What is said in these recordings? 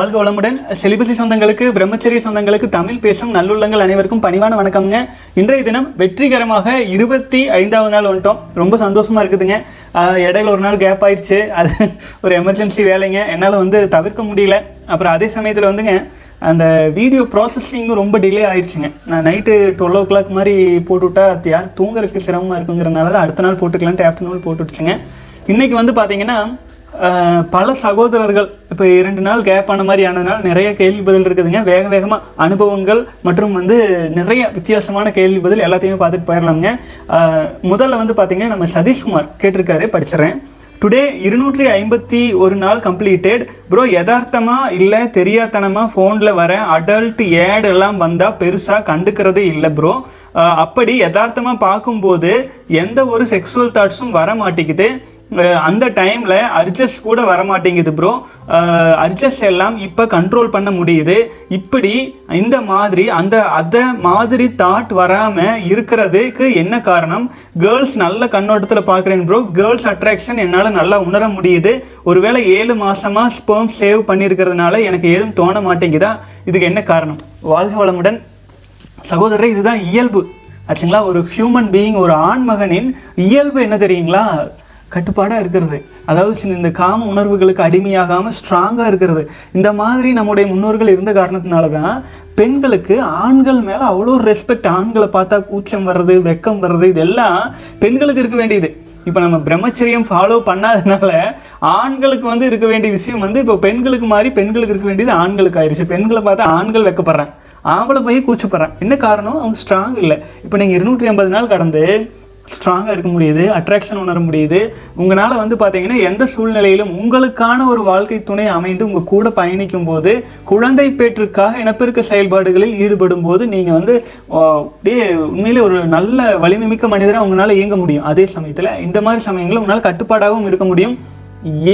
வாழ்க வளமுடன். செலிபசி சொந்தங்களுக்கு பிரம்மச்சரிய சொந்தங்களுக்கு தமிழ் பேசும் நல்லுள்ளங்கள் அனைவருக்கும் பணிவான வணக்கம்ங்க. இன்றைய தினம் வெற்றிகரமாக இருபத்தி ஐந்தாவது நாள் வந்துட்டோம். ரொம்ப சந்தோஷமா இருக்குதுங்க. இடையில ஒரு நாள் கேப் ஆயிடுச்சு. அது ஒரு எமர்ஜென்சி வேலைங்க. என்னால் வந்து தவிர்க்க முடியல. அப்புறம் அதே சமயத்தில் வந்துங்க அந்த வீடியோ ப்ராசஸிங்கும் ரொம்ப டிலே ஆயிடுச்சுங்க. நான் நைட்டு டுவெல் ஓ கிளாக் மாதிரி போட்டுவிட்டா அது யார் தூங்குறதுக்கு சிரமமாக இருக்குங்கிறனால தான் அடுத்த நாள் போட்டுக்கலான்ட்டு ஆஃப்டர்நூன் போட்டுவிட்டுச்சுங்க இன்னைக்கு வந்து பார்த்தீங்கன்னா பல சகோதரர்கள் இப்போ இரண்டு நாள் கேப் ஆன மாதிரி ஆனதுனால நிறைய கேள்வி பதில் இருக்குதுங்க. வேக வேகமாக அனுபவங்கள் மற்றும் வந்து நிறைய வித்தியாசமான கேள்வி பதில் எல்லாத்தையுமே பார்த்துட்டு போயிடலாங்க முதல்ல வந்து பார்த்தீங்கன்னா நம்ம சதீஷ்குமார் கேட்டிருக்காரு படிச்சிடறேன். டுடே இருநூற்றி ஐம்பத்தி ஒரு நாள் கம்ப்ளீட்டட் ப்ரோ யதார்த்தமாக இல்லை தெரியாதனமாக ஃபோனில் வர அடல்ட் ஏட் எல்லாம் வந்தால் பெருசாக கண்டுக்கிறதே இல்லை ப்ரோ அப்படி யதார்த்தமாக பார்க்கும்போது எந்த ஒரு செக்ஸுவல் தாட்ஸும் வர மாட்டேங்குது. அந்த டைமில் அர்ஜஸ் கூட வர மாட்டேங்குது ப்ரோ அர்ஜஸ் எல்லாம் இப்போ கண்ட்ரோல் பண்ண முடியுது. இப்படி இந்த மாதிரி அந்த அதை மாதிரி தாட் வராமல் இருக்கிறதுக்கு என்ன காரணம்? கேர்ள்ஸ் நல்ல கண்ணோட்டத்தில் பார்க்குறேன் ப்ரோ கேர்ள்ஸ் அட்ராக்ஷன் என்னால் நல்லா உணர முடியுது. ஒருவேளை ஏழு மாதமாக ஸ்பெர்ம் சேவ் பண்ணியிருக்கிறதுனால எனக்கு ஏதும் தோண மாட்டேங்குதா? இதுக்கு என்ன காரணம்? வாழ்க வளமுடன். சகோதரர் இதுதான் இயல்பு. ஆச்சுங்களா? ஒரு ஹியூமன் பீயிங் ஒரு ஆண்மகனின் இயல்பு என்ன தெரியுங்களா? கட்டுப்பாடாக இருக்கிறது. அதாவது சில இந்த காம உணர்வுகளுக்கு அடிமையாகாமல் ஸ்ட்ராங்காக இருக்கிறது. இந்த மாதிரி நம்முடைய முன்னோர்கள் இருந்த காரணத்தினால தான் பெண்களுக்கு ஆண்கள் மேலே அவ்வளோ ரெஸ்பெக்ட் ஆண்களை பார்த்தா கூச்சம் வர்றது வெக்கம் வர்றது இதெல்லாம் பெண்களுக்கு இருக்க வேண்டியது. இப்போ நம்ம பிரம்மச்சரியம் ஃபாலோ பண்ணாதனால ஆண்களுக்கு வந்து இருக்க வேண்டிய விஷயம் வந்து இப்போ பெண்களுக்கு மாதிரி பெண்களுக்கு இருக்க வேண்டியது ஆண்களுக்கு ஆயிடுச்சு பெண்களை பார்த்தா ஆண்கள் வெக்கப்படுறேன் ஆம்பளை போய் கூச்சப்படுறேன். என்ன காரணம்? அவங்க ஸ்ட்ராங் இல்லை. இப்போ நீங்கள் இருநூற்றி ஐம்பது நாள் கடந்து ஸ்ட்ராங்காக இருக்க முடியுது அட்ராக்ஷன் உணர முடியுது. உங்களால் வந்து பார்த்தீங்கன்னா எந்த சூழ்நிலையிலும் உங்களுக்கான ஒரு வாழ்க்கை துணை அமைந்து உங்கள் கூட பயணிக்கும் போது குழந்தை பேற்றுக்காக இனப்பெருக்க செயல்பாடுகளில் ஈடுபடும் போது நீங்கள் வந்து அப்படியே உண்மையிலே ஒரு நல்ல வலிமைமிக்க மனிதராக உங்களால் இயங்க முடியும். அதே சமயத்தில் இந்த மாதிரி சமயங்களில் உங்களால் கட்டுப்பாடாகவும் இருக்க முடியும்.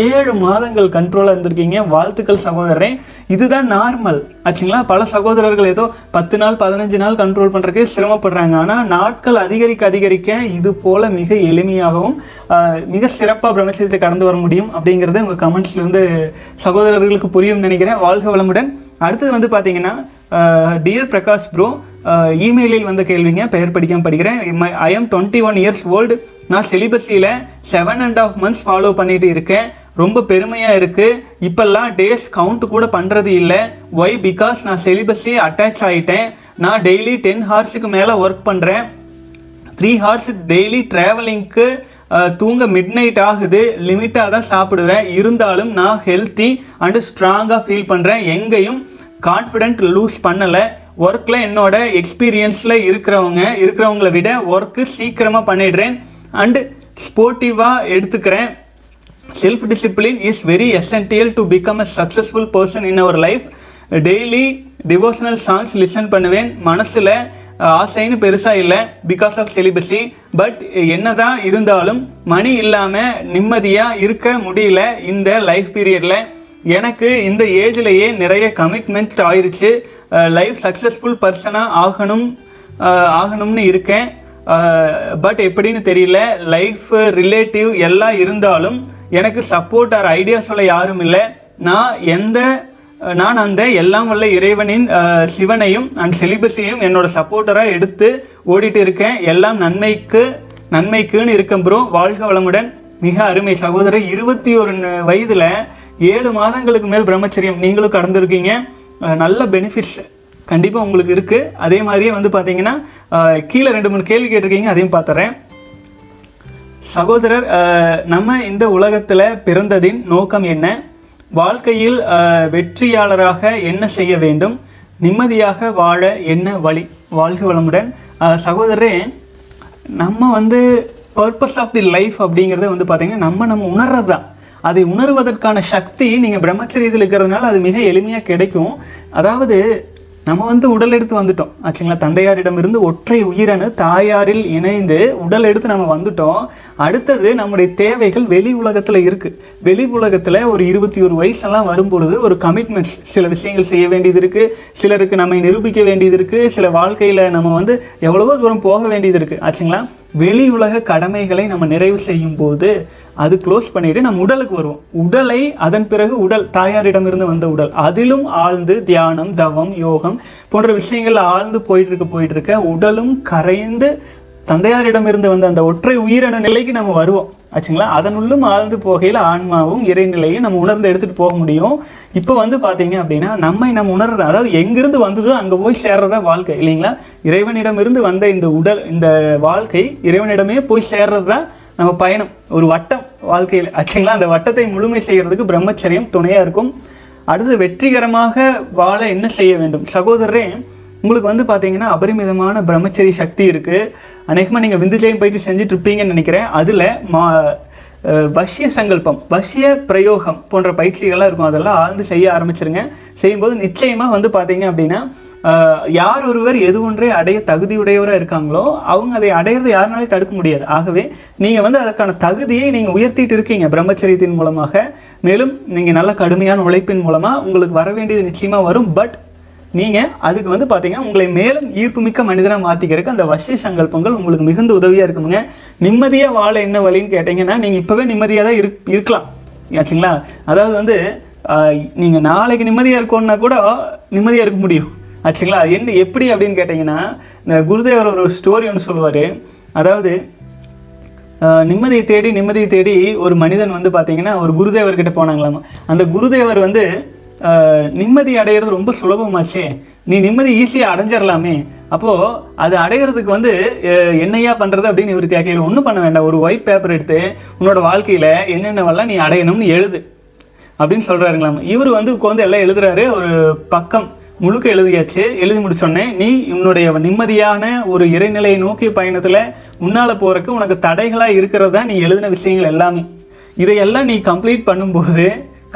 ஏழு மாதங்கள் கண்ட்ரோலாக இருந்திருக்கீங்க. வாழ்த்துக்கள் சகோதரரே. இதுதான் நார்மல் ஆச்சுங்களா? பல சகோதரர்கள் ஏதோ பத்து நாள் பதினஞ்சு நாள் கண்ட்ரோல் பண்ணுறதுக்கே சிரமப்படுறாங்க. ஆனால் நாட்கள் அதிகரிக்க அதிகரிக்க இது போல மிக எளிமையாகவும் மிக சிறப்பாக பிரம்மச்சரியத்தை கடந்து வர முடியும் அப்படிங்கிறத உங்கள் கமெண்ட்ஸ்லேருந்து சகோதரர்களுக்கு புரியும் நினைக்கிறேன். வாழ்க வளமுடன். அடுத்தது வந்து பார்த்தீங்கன்னா டியர் பிரகாஷ் ப்ரோ இமெயிலில் வந்த கேள்விங்க. பெயர் படிக்காமல் படிக்கிறேன். I am twenty one years old நான் சிலிபஸில் seven and half months follow பண்ணிட்டு இருக்கேன். ரொம்ப பெருமையாக இருக்குது இப்போல்லாம் டேஸ் கவுண்ட் கூட பண்ணுறது இல்லை. ஒய் பிகாஸ் நான் செலிபஸி அட்டாச் ஆகிட்டேன் நான் டெய்லி டென் ஹார்ஸுக்கு மேலே ஒர்க் பண்ணுறேன் த்ரீ ஹார்ஸ் டெய்லி ட்ராவலிங்க்கு தூங்க மிட் நைட் ஆகுது. லிமிட்டாக தான் சாப்பிடுவேன். இருந்தாலும் நான் ஹெல்த்தி அண்டு ஸ்ட்ராங்காக ஃபீல் பண்ணுறேன் எங்கேயும் கான்ஃபிடென்ட் லூஸ் பண்ணலை. ஒர்க்கில் என்னோட எக்ஸ்பீரியன்ஸில் இருக்கிறவங்க இருக்கிறவங்கள விட ஒர்க்கு சீக்கிரமாக பண்ணிடுறேன். அண்டு ஸ்போர்ட்டிவாக எடுத்துக்கிறேன். Self discipline is very essential to become a successful person in our life daily devotional songs listen பண்ணுவேன். மனசில் ஆசைன்னு பெருசாக இல்லை பிகாஸ் ஆஃப் செலிபஸி பட் என்னதான் இருந்தாலும் மணி இல்லாமல் நிம்மதியாக இருக்க முடியல இந்த லைஃப் பீரியடில் எனக்கு இந்த ஏஜ்லேயே நிறைய கமிட்மெண்ட் ஆயிடுச்சு லைஃப் சக்ஸஸ்ஃபுல் பர்சனாக ஆகணும் ஆகணும்னு இருக்கேன். பட் எப்படின்னு தெரியல. லைஃப் ரிலேட்டிவ் எல்லாம் இருந்தாலும் எனக்கு சப்போர்ட் ஆர் ஐடியா யாரும் இல்லை. நான் எந்த நான் அந்த எல்லாம் வல்ல இறைவனின் சிவனையும் அண்ட் செலிபஸையும் என்னோட சப்போர்ட்டராக எடுத்து ஓடிட்டு இருக்கேன். எல்லாம் நன்மைக்கு நன்மைக்குன்னு இருக்கேன் ப்ரோ வாழ்க வளமுடன். மிக அருமை சகோதரர். இருபத்தி ஒரு வயதில் ஏழு மாதங்களுக்கு மேல் பிரம்மச்சரியம். நீங்களும் கடந்திருக்கீங்க. நல்ல பெனிஃபிட்ஸ் கண்டிப்பாக உங்களுக்கு இருக்குது அதே மாதிரியே வந்து பார்த்தீங்கன்னா கீழே ரெண்டு மூணு கேள்வி கேட்டிருக்கீங்க அதையும் பார்த்துறேன் சகோதரர் நம்ம இந்த உலகத்தில் பிறந்ததின் நோக்கம் என்ன? வாழ்க்கையில் வெற்றியாளராக என்ன செய்ய வேண்டும்? நிம்மதியாக வாழ என்ன வழி? வாழ்க வளமுடன். சகோதரரே நம்ம வந்து பர்பஸ் ஆஃப் தி லைஃப் அப்படிங்கிறத வந்து பார்த்தீங்கன்னா நம்ம நம்ம உணர்றது தான் அதை உணர்வதற்கான சக்தி நீங்கள் பிரம்மச்சரியத்தில் இருக்கிறதுனால அது மிக எளிமையாக கிடைக்கும். அதாவது நம்ம வந்து உடல் எடுத்து வந்துட்டோம். ஆச்சுங்களா? தந்தையாரிடமிருந்து ஒற்றை உயிரணு தாயாரில் இணைந்து உடல் எடுத்து நம்ம வந்துட்டோம். அடுத்தது நம்முடைய தேவைகள் வெளி உலகத்தில் இருக்குது வெளி உலகத்தில் ஒரு இருபத்தி ஒரு வயசெல்லாம் வரும்பொழுது ஒரு கமிட்மெண்ட்ஸ் சில விஷயங்கள் செய்ய வேண்டியது இருக்குது சிலருக்கு நம்மை நிரூபிக்க வேண்டியது இருக்குது சில வாழ்க்கையில் நம்ம வந்து எவ்வளவோ தூரம் போக வேண்டியது இருக்குது ஆச்சுங்களா? வெளி உலக கடமைகளை நம்ம நிறைவு செய்யும் போது அது க்ளோஸ் பண்ணிட்டு நம்ம உடலுக்கு வருவோம். உடலை அதன் பிறகு உடல் தாயாரிடமிருந்து வந்த உடல். அதிலும் ஆழ்ந்து தியானம் தவம் யோகம் போன்ற விஷயங்கள் ஆழ்ந்து போயிட்டு இருக்க போயிட்டு இருக்க உடலும் கரைந்து தந்தையாரிடமிருந்து வந்த அந்த ஒற்றை உயிரின நிலைக்கு நம்ம வருவோம். ஆச்சுங்களா? அதனுள்ளும் ஆழ்ந்து போகையில் ஆன்மாவும் இறைநிலையும் நம்ம உணர்ந்து எடுத்துகிட்டு போக முடியும். இப்போ வந்து பார்த்தீங்க அப்படின்னா நம்மை நம்ம உணர்றது அதாவது எங்கிருந்து வந்ததோ அங்கே போய் சேர்றதா வாழ்க்கை இல்லைங்களா? இறைவனிடமிருந்து வந்த இந்த உடல் இந்த வாழ்க்கை இறைவனிடமே போய் சேர்றது தான் நம்ம பயணம் ஒரு வட்டம் வாழ்க்கையில். ஆச்சுங்களா? அந்த வட்டத்தை முழுமை செய்கிறதுக்கு பிரம்மச்சரியம் துணையாக இருக்கும். அடுத்து வெற்றிகரமாக வாழ என்ன செய்ய வேண்டும்? சகோதரரே உங்களுக்கு வந்து பார்த்தீங்கன்னா அபரிமிதமான பிரம்மச்சரி சக்தி இருக்குது அநேகமாக நீங்கள் விந்துஜயம் பயிற்சி செஞ்சுட்டு இருப்பீங்கன்னு நினைக்கிறேன். அதில் மா வசிய சங்கல்பம் வசிய பிரயோகம் போன்ற பயிற்சிகள்லாம் இருக்கும். அதெல்லாம் ஆழ்ந்து செய்ய ஆரம்பிச்சிருங்க. செய்யும்போது நிச்சயமாக வந்து பார்த்தீங்க அப்படின்னா யார் ஒருவர் எது ஒன்றை அடைய தகுதியுடையவராக இருக்காங்களோ அவங்க அதை அடையிறது யாருனாலே தடுக்க முடியாது. ஆகவே நீங்கள் வந்து அதற்கான தகுதியை நீங்கள் உயர்த்திட்டு இருக்கீங்க பிரம்மச்சரியத்தின் மூலமாக. மேலும் நீங்கள் நல்ல கடுமையான உழைப்பின் மூலமாக உங்களுக்கு வர வேண்டியது நிச்சயமாக வரும். பட் நீங்கள் அதுக்கு வந்து பார்த்தீங்கன்னா உங்களை மேலும் ஈர்ப்புமிக்க மனிதனாக மாற்றிக்கிறதுக்கு அந்த வசிய சங்கல்பங்கள் உங்களுக்கு மிகுந்த உதவியாக இருக்குமுங்க. நிம்மதியாக வாழ என்ன வழின்னு கேட்டிங்கன்னா நீங்கள் இப்போவே நிம்மதியாக தான் இருக் இருக்கலாம். ஆச்சுங்களா? அதாவது வந்து நீங்கள் நாளைக்கு நிம்மதியாக இருக்கணும்னா கூட நிம்மதியாக இருக்க முடியும். ஆச்சுங்களா அது என்ன எப்படி அப்படின்னு கேட்டிங்கன்னா இந்த குருதேவர் ஒரு ஸ்டோரி ஒன்று சொல்லுவார். அதாவது நிம்மதியை தேடி நிம்மதியை தேடி ஒரு மனிதன் வந்து பார்த்தீங்கன்னா ஒரு குருதேவர்கிட்ட போனாங்களாமா. அந்த குருதேவர் வந்து நிம்மதி அடையிறது ரொம்ப சுலபமாச்சே. நீ நிம்மதி ஈஸியாக அடைஞ்சிடலாமே அப்போது அது அடையிறதுக்கு வந்து என்னையா பண்ணுறது அப்படின்னு இவர் கேட்கல ஒன்றும் பண்ண வேண்டாம். ஒரு ஒயிட் பேப்பர் எடுத்து உன்னோட வாழ்க்கையில் என்னென்னவெல்லாம் நீ அடையணும்னு எழுது. அப்படின்னு சொல்கிறாருங்களாம் இவர் வந்து உட்காந்து எல்லாம் எழுதுறாரு. ஒரு பக்கம் முழுக்க எழுதியாச்சு. எழுதி முடிச்சோடனே நீ உன்னுடைய நிம்மதியான ஒரு இறைநிலையை நோக்கிய பயணத்தில் முன்னால் போகிறக்கு உனக்கு தடைகளாக இருக்கிறதா நீ எழுதின விஷயங்கள் எல்லாமே. இதையெல்லாம் நீ கம்ப்ளீட் பண்ணும்போது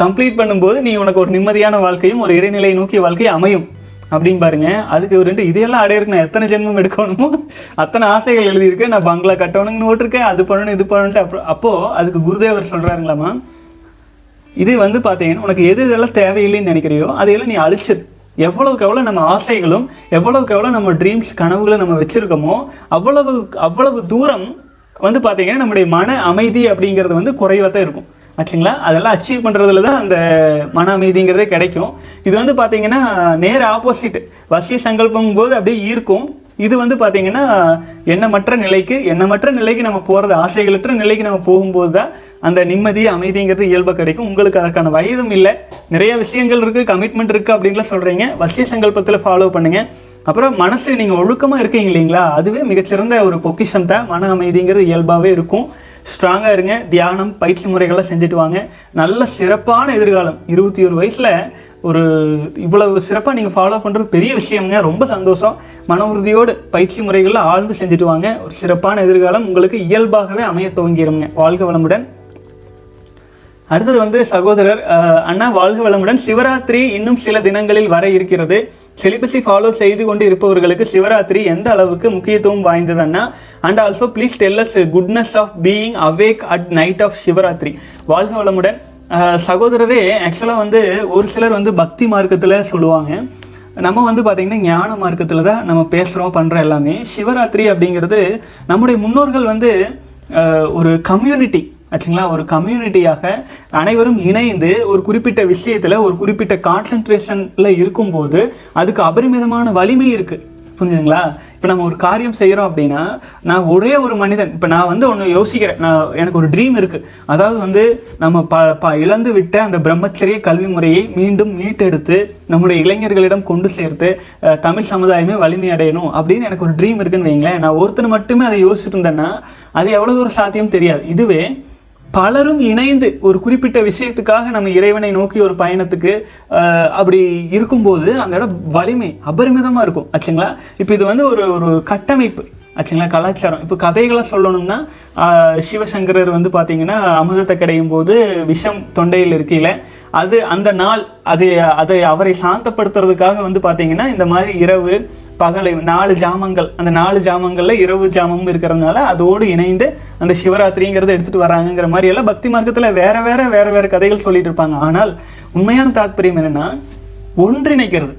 கம்ப்ளீட் பண்ணும்போது நீ உனக்கு ஒரு நிம்மதியான வாழ்க்கையும் ஒரு இறைநிலையை நோக்கிய வாழ்க்கையும் அமையும். அப்படின்னு பாருங்க. அதுக்கு ஒரு ரெண்டு இதையெல்லாம் அடையிறதுக்கு நான் எத்தனை ஜென்மம் எடுக்கணுமோ அத்தனை ஆசைகள் எழுதியிருக்கேன் நான் பங்களா கட்டணுங்கன்னு ஓட்டிருக்கேன். அது பண்ணணும் இது பண்ணணுன்ட்டு அப்போ அப்போது அதுக்கு குருதேவர் சொல்கிறாருங்களாம்மா இது வந்து பார்த்தீங்கன்னா உனக்கு எது இதெல்லாம் தேவையில்லைன்னு நினைக்கிறியோ அதையெல்லாம் நீ அழிச்சிரு. எவ்வளவுக்கு எவ்வளோ நம்ம ஆசைகளும் எவ்வளவுக்கு எவ்வளோ நம்ம ட்ரீம்ஸ் கனவுகளை நம்ம வச்சுருக்கோமோ அவ்வளவு அவ்வளவு தூரம் வந்து பார்த்தீங்கன்னா நம்முடைய மன அமைதி அப்படிங்கிறது வந்து குறைவாக தான் இருக்கும். ஆச்சுங்களா? அதெல்லாம் அச்சீவ் பண்ணுறதுல தான் அந்த மன அமைதிங்கிறதே கிடைக்கும். இது வந்து பார்த்தீங்கன்னா நேர் ஆப்போசிட் வசிய சங்கல்பம் போது அப்படியே ஈர்க்கும். இது வந்து பார்த்தீங்கன்னா எண்ணமற்ற நிலைக்கு எண்ணமற்ற நிலைக்கு நம்ம போகிறது ஆசைகளற்ற நிலைக்கு நம்ம போகும்போது தான் அந்த நிம்மதி அமைதிங்கிறது இயல்பாக கிடைக்கும். உங்களுக்கு அதற்கான வயதும் இல்லை. நிறைய விஷயங்கள் இருக்குது கமிட்மெண்ட் இருக்குது அப்படின்லாம் சொல்கிறீங்க வசிய சங்கல்பத்தில் ஃபாலோ பண்ணுங்கள் அப்புறம் மனசு நீங்கள் ஒழுக்கமாக இருக்கீங்க இல்லைங்களா? அதுவே மிகச்சிறந்த ஒரு பொக்கிஷன் தான். மன அமைதிங்கிறது இயல்பாகவே இருக்கும். ஸ்ட்ராங்காக இருங்க. தியானம் பயிற்சி முறைகள்லாம் செஞ்சுட்டு வாங்க. நல்ல சிறப்பான எதிர்காலம். இருபத்தி ஒரு வயசில் ஒரு இவ்வளவு சிறப்பாக நீங்கள் ஃபாலோ பண்ணுறது பெரிய விஷயம்ங்க. ரொம்ப சந்தோஷம். மன உறுதியோடு பயிற்சி முறைகளில் ஆழ்ந்து செஞ்சுட்டு வாங்க. ஒரு சிறப்பான எதிர்காலம். உங்களுக்கு இயல்பாகவே அமைய துவங்கிடுங்க வாழ்க வளமுடன். அடுத்தது வந்து சகோதரர் அண்ணா வாழ்க வளமுடன். சிவராத்திரி இன்னும் சில தினங்களில் வர இருக்கிறது. சிலிபஸை ஃபாலோ செய்து கொண்டு இருப்பவர்களுக்கு சிவராத்திரி எந்த அளவுக்கு முக்கியத்துவம் வாய்ந்தது அண்ணா? And also please tell us goodness of being awake at night of Shivaratri. வாழ்க வளமுடன். சகோதரரே ஆக்சுவலாக வந்து ஒரு சிலர் வந்து பக்தி மார்க்கத்தில் சொல்லுவாங்க. நம்ம வந்து பார்த்திங்கன்னா ஞான மார்க்கத்தில் தான் நம்ம பேசுகிறோம் பண்ணுறோம் எல்லாமே. சிவராத்திரி அப்படிங்கிறது நம்முடைய முன்னோர்கள் வந்து ஒரு கம்யூனிட்டி ஆச்சுங்களா? ஒரு கம்யூனிட்டியாக அனைவரும் இணைந்து ஒரு குறிப்பிட்ட விஷயத்தில் ஒரு குறிப்பிட்ட கான்சென்ட்ரேஷனில் இருக்கும்போது அதுக்கு அபரிமிதமான வலிமை இருக்குது புரிஞ்சுதுங்களா? இப்போ நம்ம ஒரு காரியம் செய்கிறோம் அப்படின்னா நான் ஒரே ஒரு மனிதன். இப்போ நான் வந்து ஒன்று யோசிக்கிறேன். நான் எனக்கு ஒரு ட்ரீம் இருக்குது அதாவது வந்து நம்ம ப ப இழந்து விட்ட அந்த பிரம்மச்சரிய கல்வி முறையை மீண்டும் மீட்டெடுத்து நம்முடைய இளைஞர்களிடம் கொண்டு சேர்த்து தமிழ் சமுதாயமே வலிமை அடையணும் அப்படின்னு எனக்கு ஒரு ட்ரீம் இருக்குன்னு வைங்களேன் நான் ஒருத்தர் மட்டுமே அதை யோசிச்சுட்டு இருந்தேன்னா அது எவ்வளோ தூரம் சாத்தியம் தெரியாது. இதுவே பலரும் இணைந்து ஒரு குறிப்பிட்ட விஷயத்துக்காக நம்ம இறைவனை நோக்கி ஒரு பயணத்துக்கு அப்படி இருக்கும்போது அந்த இடம் வலிமை அபரிமிதமாக இருக்கும். ஆச்சுங்களா? இப்போ இது வந்து ஒரு ஒரு கட்டமைப்பு. ஆச்சுங்களா? கலாச்சாரம். இப்போ கதைகளை சொல்லணும்னா சிவசங்கரர் வந்து பார்த்தீங்கன்னா அமுதத்தை கிடையும் போது விஷம் தொண்டையில் இருக்கையில் அது அந்த நாள் அது அதை அவரை சாந்தப்படுத்துறதுக்காக வந்து பார்த்தீங்கன்னா இந்த மாதிரி இரவு பகலை நாலு ஜாமங்கள் அந்த நாலு ஜாமங்களில் இரவு ஜாமம் இருக்கிறதுனால அதோடு இணைந்து அந்த சிவராத்திரிங்கிறத எடுத்துட்டு வராங்கங்கிற மாதிரி எல்லாம் பக்தி மார்க்கத்தில் வேற வேற வேற வேற கதைகள் சொல்லிட்டு இருப்பாங்க. ஆனால் உண்மையான தாத்பரியம் என்னன்னா ஒன்றிணைக்கிறது.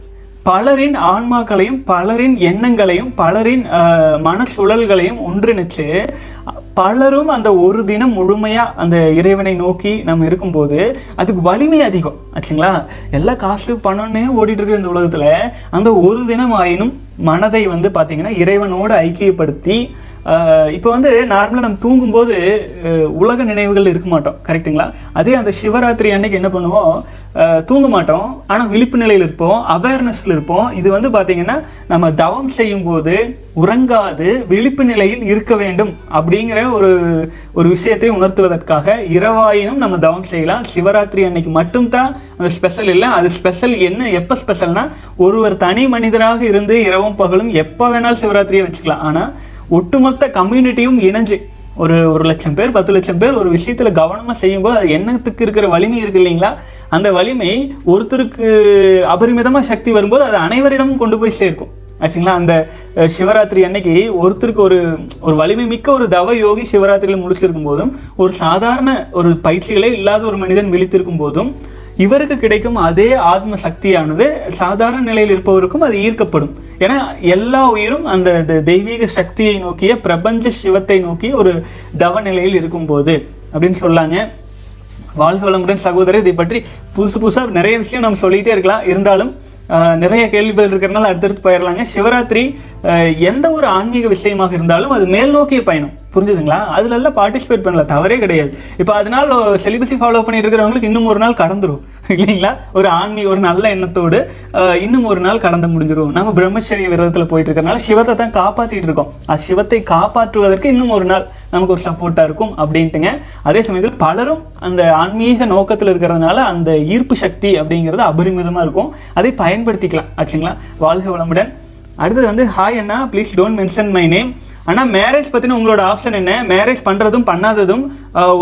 பலரின் ஆன்மாக்களையும் பலரின் எண்ணங்களையும் பலரின் மனசுழல்களையும் மன சுழல்களையும் ஒன்றிணைச்சு பலரும் அந்த ஒரு தினம் முழுமையாக அந்த இறைவனை நோக்கி நம்ம இருக்கும்போது அதுக்கு வலிமை அதிகம். ஆச்சுங்களா? எல்லா காசு பணம்னே ஓடிட்டு இருக்கிற இந்த உலகத்தில் அந்த ஒரு தினம் ஆயினும் மனதை வந்து பார்த்திங்கன்னா இறைவனோடு ஐக்கியப்படுத்தி இப்போ வந்து நார்மலாக நம்ம தூங்கும்போது உலக நினைவுகள் இருக்க மாட்டோம். கரெக்ட்டுங்களா அதே அந்த சிவராத்திரி அன்னைக்கு என்ன பண்ணுவோம்? தூங்க மாட்டோம். ஆனால் விழிப்பு நிலையில் இருப்போம் அவேர்னஸில் இருப்போம். இது வந்து பார்த்தீங்கன்னா நம்ம தவம் செய்யும்போது உறங்காது விழிப்பு நிலையில் இருக்க வேண்டும் அப்படிங்கிற ஒரு ஒரு விஷயத்தை உணர்த்துவதற்காக இரவாயினும் நம்ம தவம் செய்யலாம். சிவராத்திரி அன்னைக்கு மட்டும்தான் அந்த ஸ்பெஷல் இல்லை. அது ஸ்பெஷல் என்ன எப்போ ஸ்பெஷல்னா ஒருவர் தனி மனிதராக இருந்து இரவும் பகலும் எப்போ வேணாலும் சிவராத்திரியை வச்சுக்கலாம். ஆனால் ஒட்டுமொத்த கம்யூனிட்டியும் இணைஞ்சு ஒரு ஒரு லட்சம் பேர் பத்து லட்சம் பேர் ஒரு விஷயத்தில் கவனமாக செய்யும்போது அது எண்ணத்துக்கு இருக்கிற வலிமை இருக்கு இல்லைங்களா? அந்த வலிமை ஒருத்தருக்கு அபரிமிதமாக சக்தி வரும்போது அது அனைவரிடமும் கொண்டு போய் சேர்க்கும். ஆச்சுங்களா? அந்த சிவராத்திரி அன்னைக்கு ஒருத்தருக்கு ஒரு ஒரு வலிமை மிக்க ஒரு தவ யோகி சிவராத்திரியில் முடிச்சிருக்கும் போதும் ஒரு சாதாரண ஒரு பயிற்சிகளே இல்லாத ஒரு மனிதன் விழித்திருக்கும் போதும் இவருக்கு கிடைக்கும் அதே ஆத்ம சக்தியானது சாதாரண நிலையில் இருப்பவருக்கும் அது ஈர்க்கப்படும். ஏன்னா எல்லா உயிரும் அந்த த- தெய்வீக சக்தியை நோக்கிய பிரபஞ்ச சிவத்தை நோக்கி ஒரு தவ நிலையில் இருக்கும்போது அப்படின்னு சொல்லாங்க. வாழ்க வளமுடன் சகோதரர் இதை பற்றி புதுசு புதுசாக நிறைய விஷயம் நம்ம சொல்லிகிட்டே இருக்கலாம். இருந்தாலும் நிறைய கேள்விகள் இருக்கிறனால அடுத்தடுத்து போயிடலாங்க. சிவராத்திரி எந்த ஒரு ஆன்மீக விஷயமாக இருந்தாலும் அது மேல் நோக்கிய பயணம். புரிஞ்சுதுங்களா? அதுல எல்லாம் பார்ட்டிசிபேட் பண்ணல. தவறே கிடையாது. இப்போ அதனால செலிபஸி ஃபாலோ பண்ணிட்டு இருக்கிறவங்களுக்கு இன்னும் ஒரு நாள் கடந்துரும். இல்லைங்களா? ஒரு ஆன்மீக ஒரு நல்ல எண்ணத்தோடு இன்னும் ஒரு நாள் கடந்து முடிஞ்சிடும் நம்ம பிரம்மச்சரிய விரதத்தில் போயிட்டு இருக்கிறனால சிவத்தை தான் காப்பாற்றிட்டு இருக்கோம். அது சிவத்தை காப்பாற்றுவதற்கு இன்னும் ஒரு நாள் நமக்கு ஒரு சப்போர்ட்டா இருக்கும் அப்படின்ட்டுங்க. அதே சமயத்தில் பலரும் அந்த ஆன்மீக நோக்கத்தில் இருக்கிறதுனால அந்த ஈர்ப்பு சக்தி அப்படிங்கிறது அபரிமிதமா இருக்கும். அதை பயன்படுத்திக்கலாம். ஆச்சுங்களா? வாழ்க வளமுடன். அடுத்தது வந்து hi Anna. Please don't mention my name ஆனால் மேரேஜ் பற்றின உங்களோட ஆப்ஷன் என்ன? மேரேஜ் பண்ணுறதும் பண்ணாததும்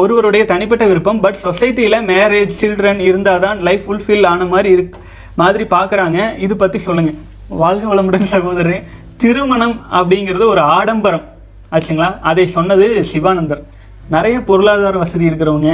ஒருவருடைய தனிப்பட்ட விருப்பம். பட் சொசைட்டியில் மேரேஜ் சில்ட்ரன் இருந்தால் தான் லைஃப் ஃபுல்ஃபில் ஆன மாதிரி இருக் மாதிரி பார்க்குறாங்க இது பற்றி சொல்லுங்கள் வாழ்க வளமுடன் சகோதரன் திருமணம் அப்படிங்கிறது ஒரு ஆடம்பரம். ஆச்சுங்களா? அதை சொன்னது சிவானந்தர். நிறைய பொருளாதார வசதி இருக்கிறவங்க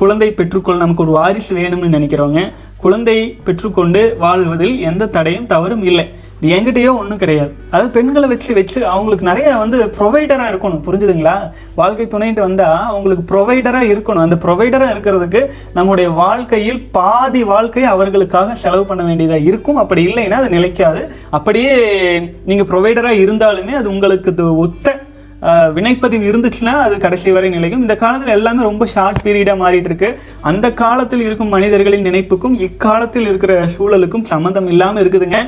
குழந்தை பெற்றுக்கொள் நமக்கு ஒரு வாரிசு வேணும்னு நினைக்கிறவங்க குழந்தை பெற்றுக்கொண்டு வாழ்வதில் எந்த தடையும் தவறும் இல்லை. என்கிட்டயோ ஒன்றும் கிடையாது. அதாவது பெண்களை வச்சு வச்சு அவங்களுக்கு நிறைய வந்து ப்ரொவைடராக இருக்கணும். புரிஞ்சுதுங்களா? வாழ்க்கை துணைட்டு வந்தால் அவங்களுக்கு ப்ரொவைடராக இருக்கணும். அந்த ப்ரொவைடராக இருக்கிறதுக்கு நம்முடைய வாழ்க்கையில் பாதி வாழ்க்கை அவர்களுக்காக செலவு பண்ண வேண்டியதாக இருக்கும். அப்படி இல்லைன்னா அது நிலைக்காது. அப்படியே நீங்கள் ப்ரொவைடராக இருந்தாலுமே அது உங்களுக்கு ஒத்த வினைப்பதிவு இருந்துச்சுன்னா அது கடைசி வரை நிலைக்கும். இந்த காலத்தில் எல்லாமே ரொம்ப ஷார்ட் பீரியடாக மாறிட்டு இருக்கு அந்த காலத்தில் இருக்கும் மனிதர்களின் நினைப்புக்கும் இக்காலத்தில் இருக்கிற சூழலுக்கும் சம்மந்தம் இல்லாமல் இருக்குதுங்க.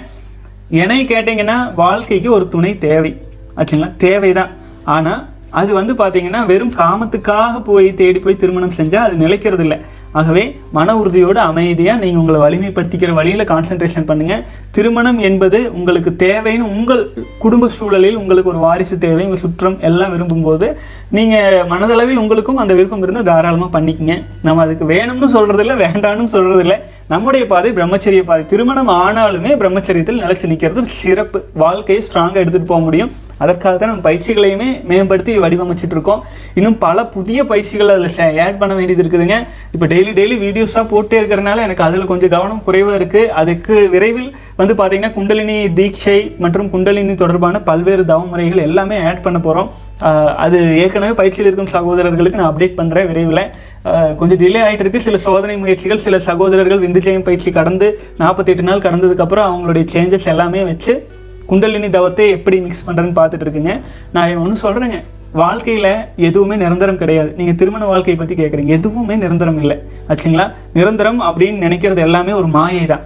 என்னை கேட்டிங்கன்னா வாழ்க்கைக்கு ஒரு துணை தேவை. ஆச்சுங்களா? தேவைதான். ஆனால் அது வந்து பார்த்தீங்கன்னா வெறும் காமத்துக்காக போய் தேடி போய் திருமணம் செஞ்சால் அது நிலைக்கிறது இல்லை ஆகவே மன உறுதியோடு அமைதியாக நீங்கள் உங்களை வலிமைப்படுத்திக்கிற வழியில் கான்சென்ட்ரேஷன் பண்ணுங்கள் திருமணம் என்பது உங்களுக்கு தேவைன்னு உங்கள் குடும்ப சூழலில் உங்களுக்கு ஒரு வாரிசு தேவை. உங்கள் சுற்றம் எல்லாம் விரும்பும்போது நீங்கள் மனதளவில் உங்களுக்கும் அந்த விருப்பம் இருந்தால் தாராளமாக பண்ணிக்கங்க. நம்ம அதுக்கு வேணும்னு சொல்கிறதில்ல வேண்டாம்னு சொல்கிறதில்ல நம்முடைய பாதை பிரம்மச்சரிய பாதை. திருமணம் ஆனாலுமே பிரம்மச்சரியத்தில் நிலச்சி நிற்கிறது சிறப்பு. வாழ்க்கையை ஸ்ட்ராங்காக எடுத்துகிட்டு போக முடியும். அதற்காக தான் நம்ம பயிற்சிகளையுமே மேம்படுத்தி வடிவமைச்சிட்டு இருக்கோம் இன்னும் பல புதிய பயிற்சிகள் அதில் ஆட் பண்ண வேண்டியது இருக்குதுங்க. இப்போ டெய்லி டெய்லி வீடியோஸாக போட்டே இருக்கிறனால எனக்கு அதில் கொஞ்சம் கவனம் குறைவாக இருக்குது அதுக்கு விரைவில் வந்து பார்த்தீங்கன்னா குண்டலினி தீட்சை மற்றும் குண்டலினி தொடர்பான பல்வேறு தவமுறைகள் எல்லாமே ஆட் பண்ண போகிறோம் அது ஏற்கனவே பயிற்சியில் இருக்கும் சகோதரர்களுக்கு நான் அப்டேட் பண்ணுறேன் விரைவில். கொஞ்சம் டிலே ஆகிட்டு இருக்கு. சில சோதனை முயற்சிகள் சில சகோதரர்கள் விந்துஜயம் பயிற்சி கடந்து நாற்பத்தெட்டு நாள் கடந்ததுக்கப்புறம் அவங்களுடைய சேஞ்சஸ் எல்லாமே வச்சு குண்டலினி தவத்தை எப்படி மிக்ஸ் பண்ணுறேன்னு பார்த்துட்டு இருக்குங்க நான் ஒன்று சொல்கிறேங்க வாழ்க்கையில் எதுவுமே நிரந்தரம் கிடையாது. நீங்கள் திருமண வாழ்க்கையை பற்றி கேட்குறீங்க எதுவுமே நிரந்தரம் இல்லை. ஆச்சுங்களா? நிரந்தரம் அப்படின்னு நினைக்கிறது எல்லாமே ஒரு மாயை தான்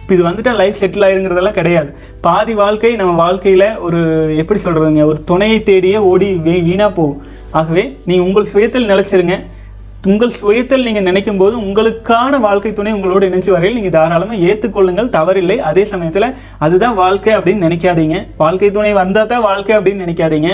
இப்போ இது வந்துட்டு லைஃப் செட்டில் ஆயிருங்கிறதெல்லாம் கிடையாது. பாதி வாழ்க்கை நம்ம வாழ்க்கையில் ஒரு எப்படி சொல்கிறதுங்க ஒரு துணையை தேடியே ஓடி வீ வீணாக போகும். ஆகவே நீங்கள் உங்கள் சுயத்தில் நிலைச்சிருங்க. உங்கள் சுயத்தில் நீங்கள் நினைக்கும் போது உங்களுக்கான வாழ்க்கை துணை உங்களோட இணைஞ்சு வரையில் நீங்கள் தாராளமாக ஏற்றுக்கொள்ளுங்கள் தவறில்லை. அதே சமயத்தில் அதுதான் வாழ்க்கை அப்படின்னு நினைக்காதீங்க. வாழ்க்கை துணை வந்தால் தான் வாழ்க்கை அப்படின்னு நினைக்காதீங்க.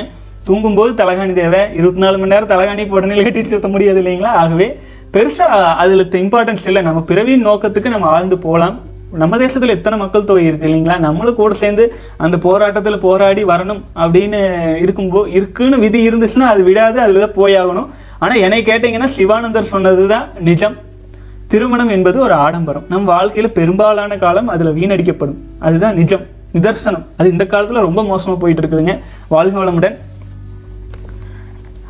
தூங்கும்போது தலகாணி தேவை. இருபத்தி நாலு மணி நேரம் தலகாணி உடனே கட்டிட்டு சுத்த முடியாது இல்லைங்களா? ஆகவே பெருசாக அதில் இம்பார்ட்டன்ஸ் இல்லை. நம்ம பிறவியின் நோக்கத்துக்கு நம்ம ஆழ்ந்து போகலாம். நம்ம தேசத்தில் எத்தனை மக்கள் தொகை இருக்கு இல்லைங்களா? நம்மளும் கூட சேர்ந்து அந்த போராட்டத்தில் போராடி வரணும் அப்படின்னு இருக்கும்போ இருக்குன்னு விதி இருந்துச்சுன்னா அது விடாது அதில் தான் போயாகணும். ஆனால் என்னை கேட்டிங்கன்னா சிவானந்தர் சொன்னது தான் நிஜம். திருமணம் என்பது ஒரு ஆடம்பரம். நம் வாழ்க்கையில் பெரும்பாலான காலம் அதில் வீணடிக்கப்படும். அதுதான் நிஜம். நிதர்சனம். அது இந்த காலத்தில் ரொம்ப மோசமாக போயிட்டு இருக்குதுங்க வாழ்க வளமுடன்.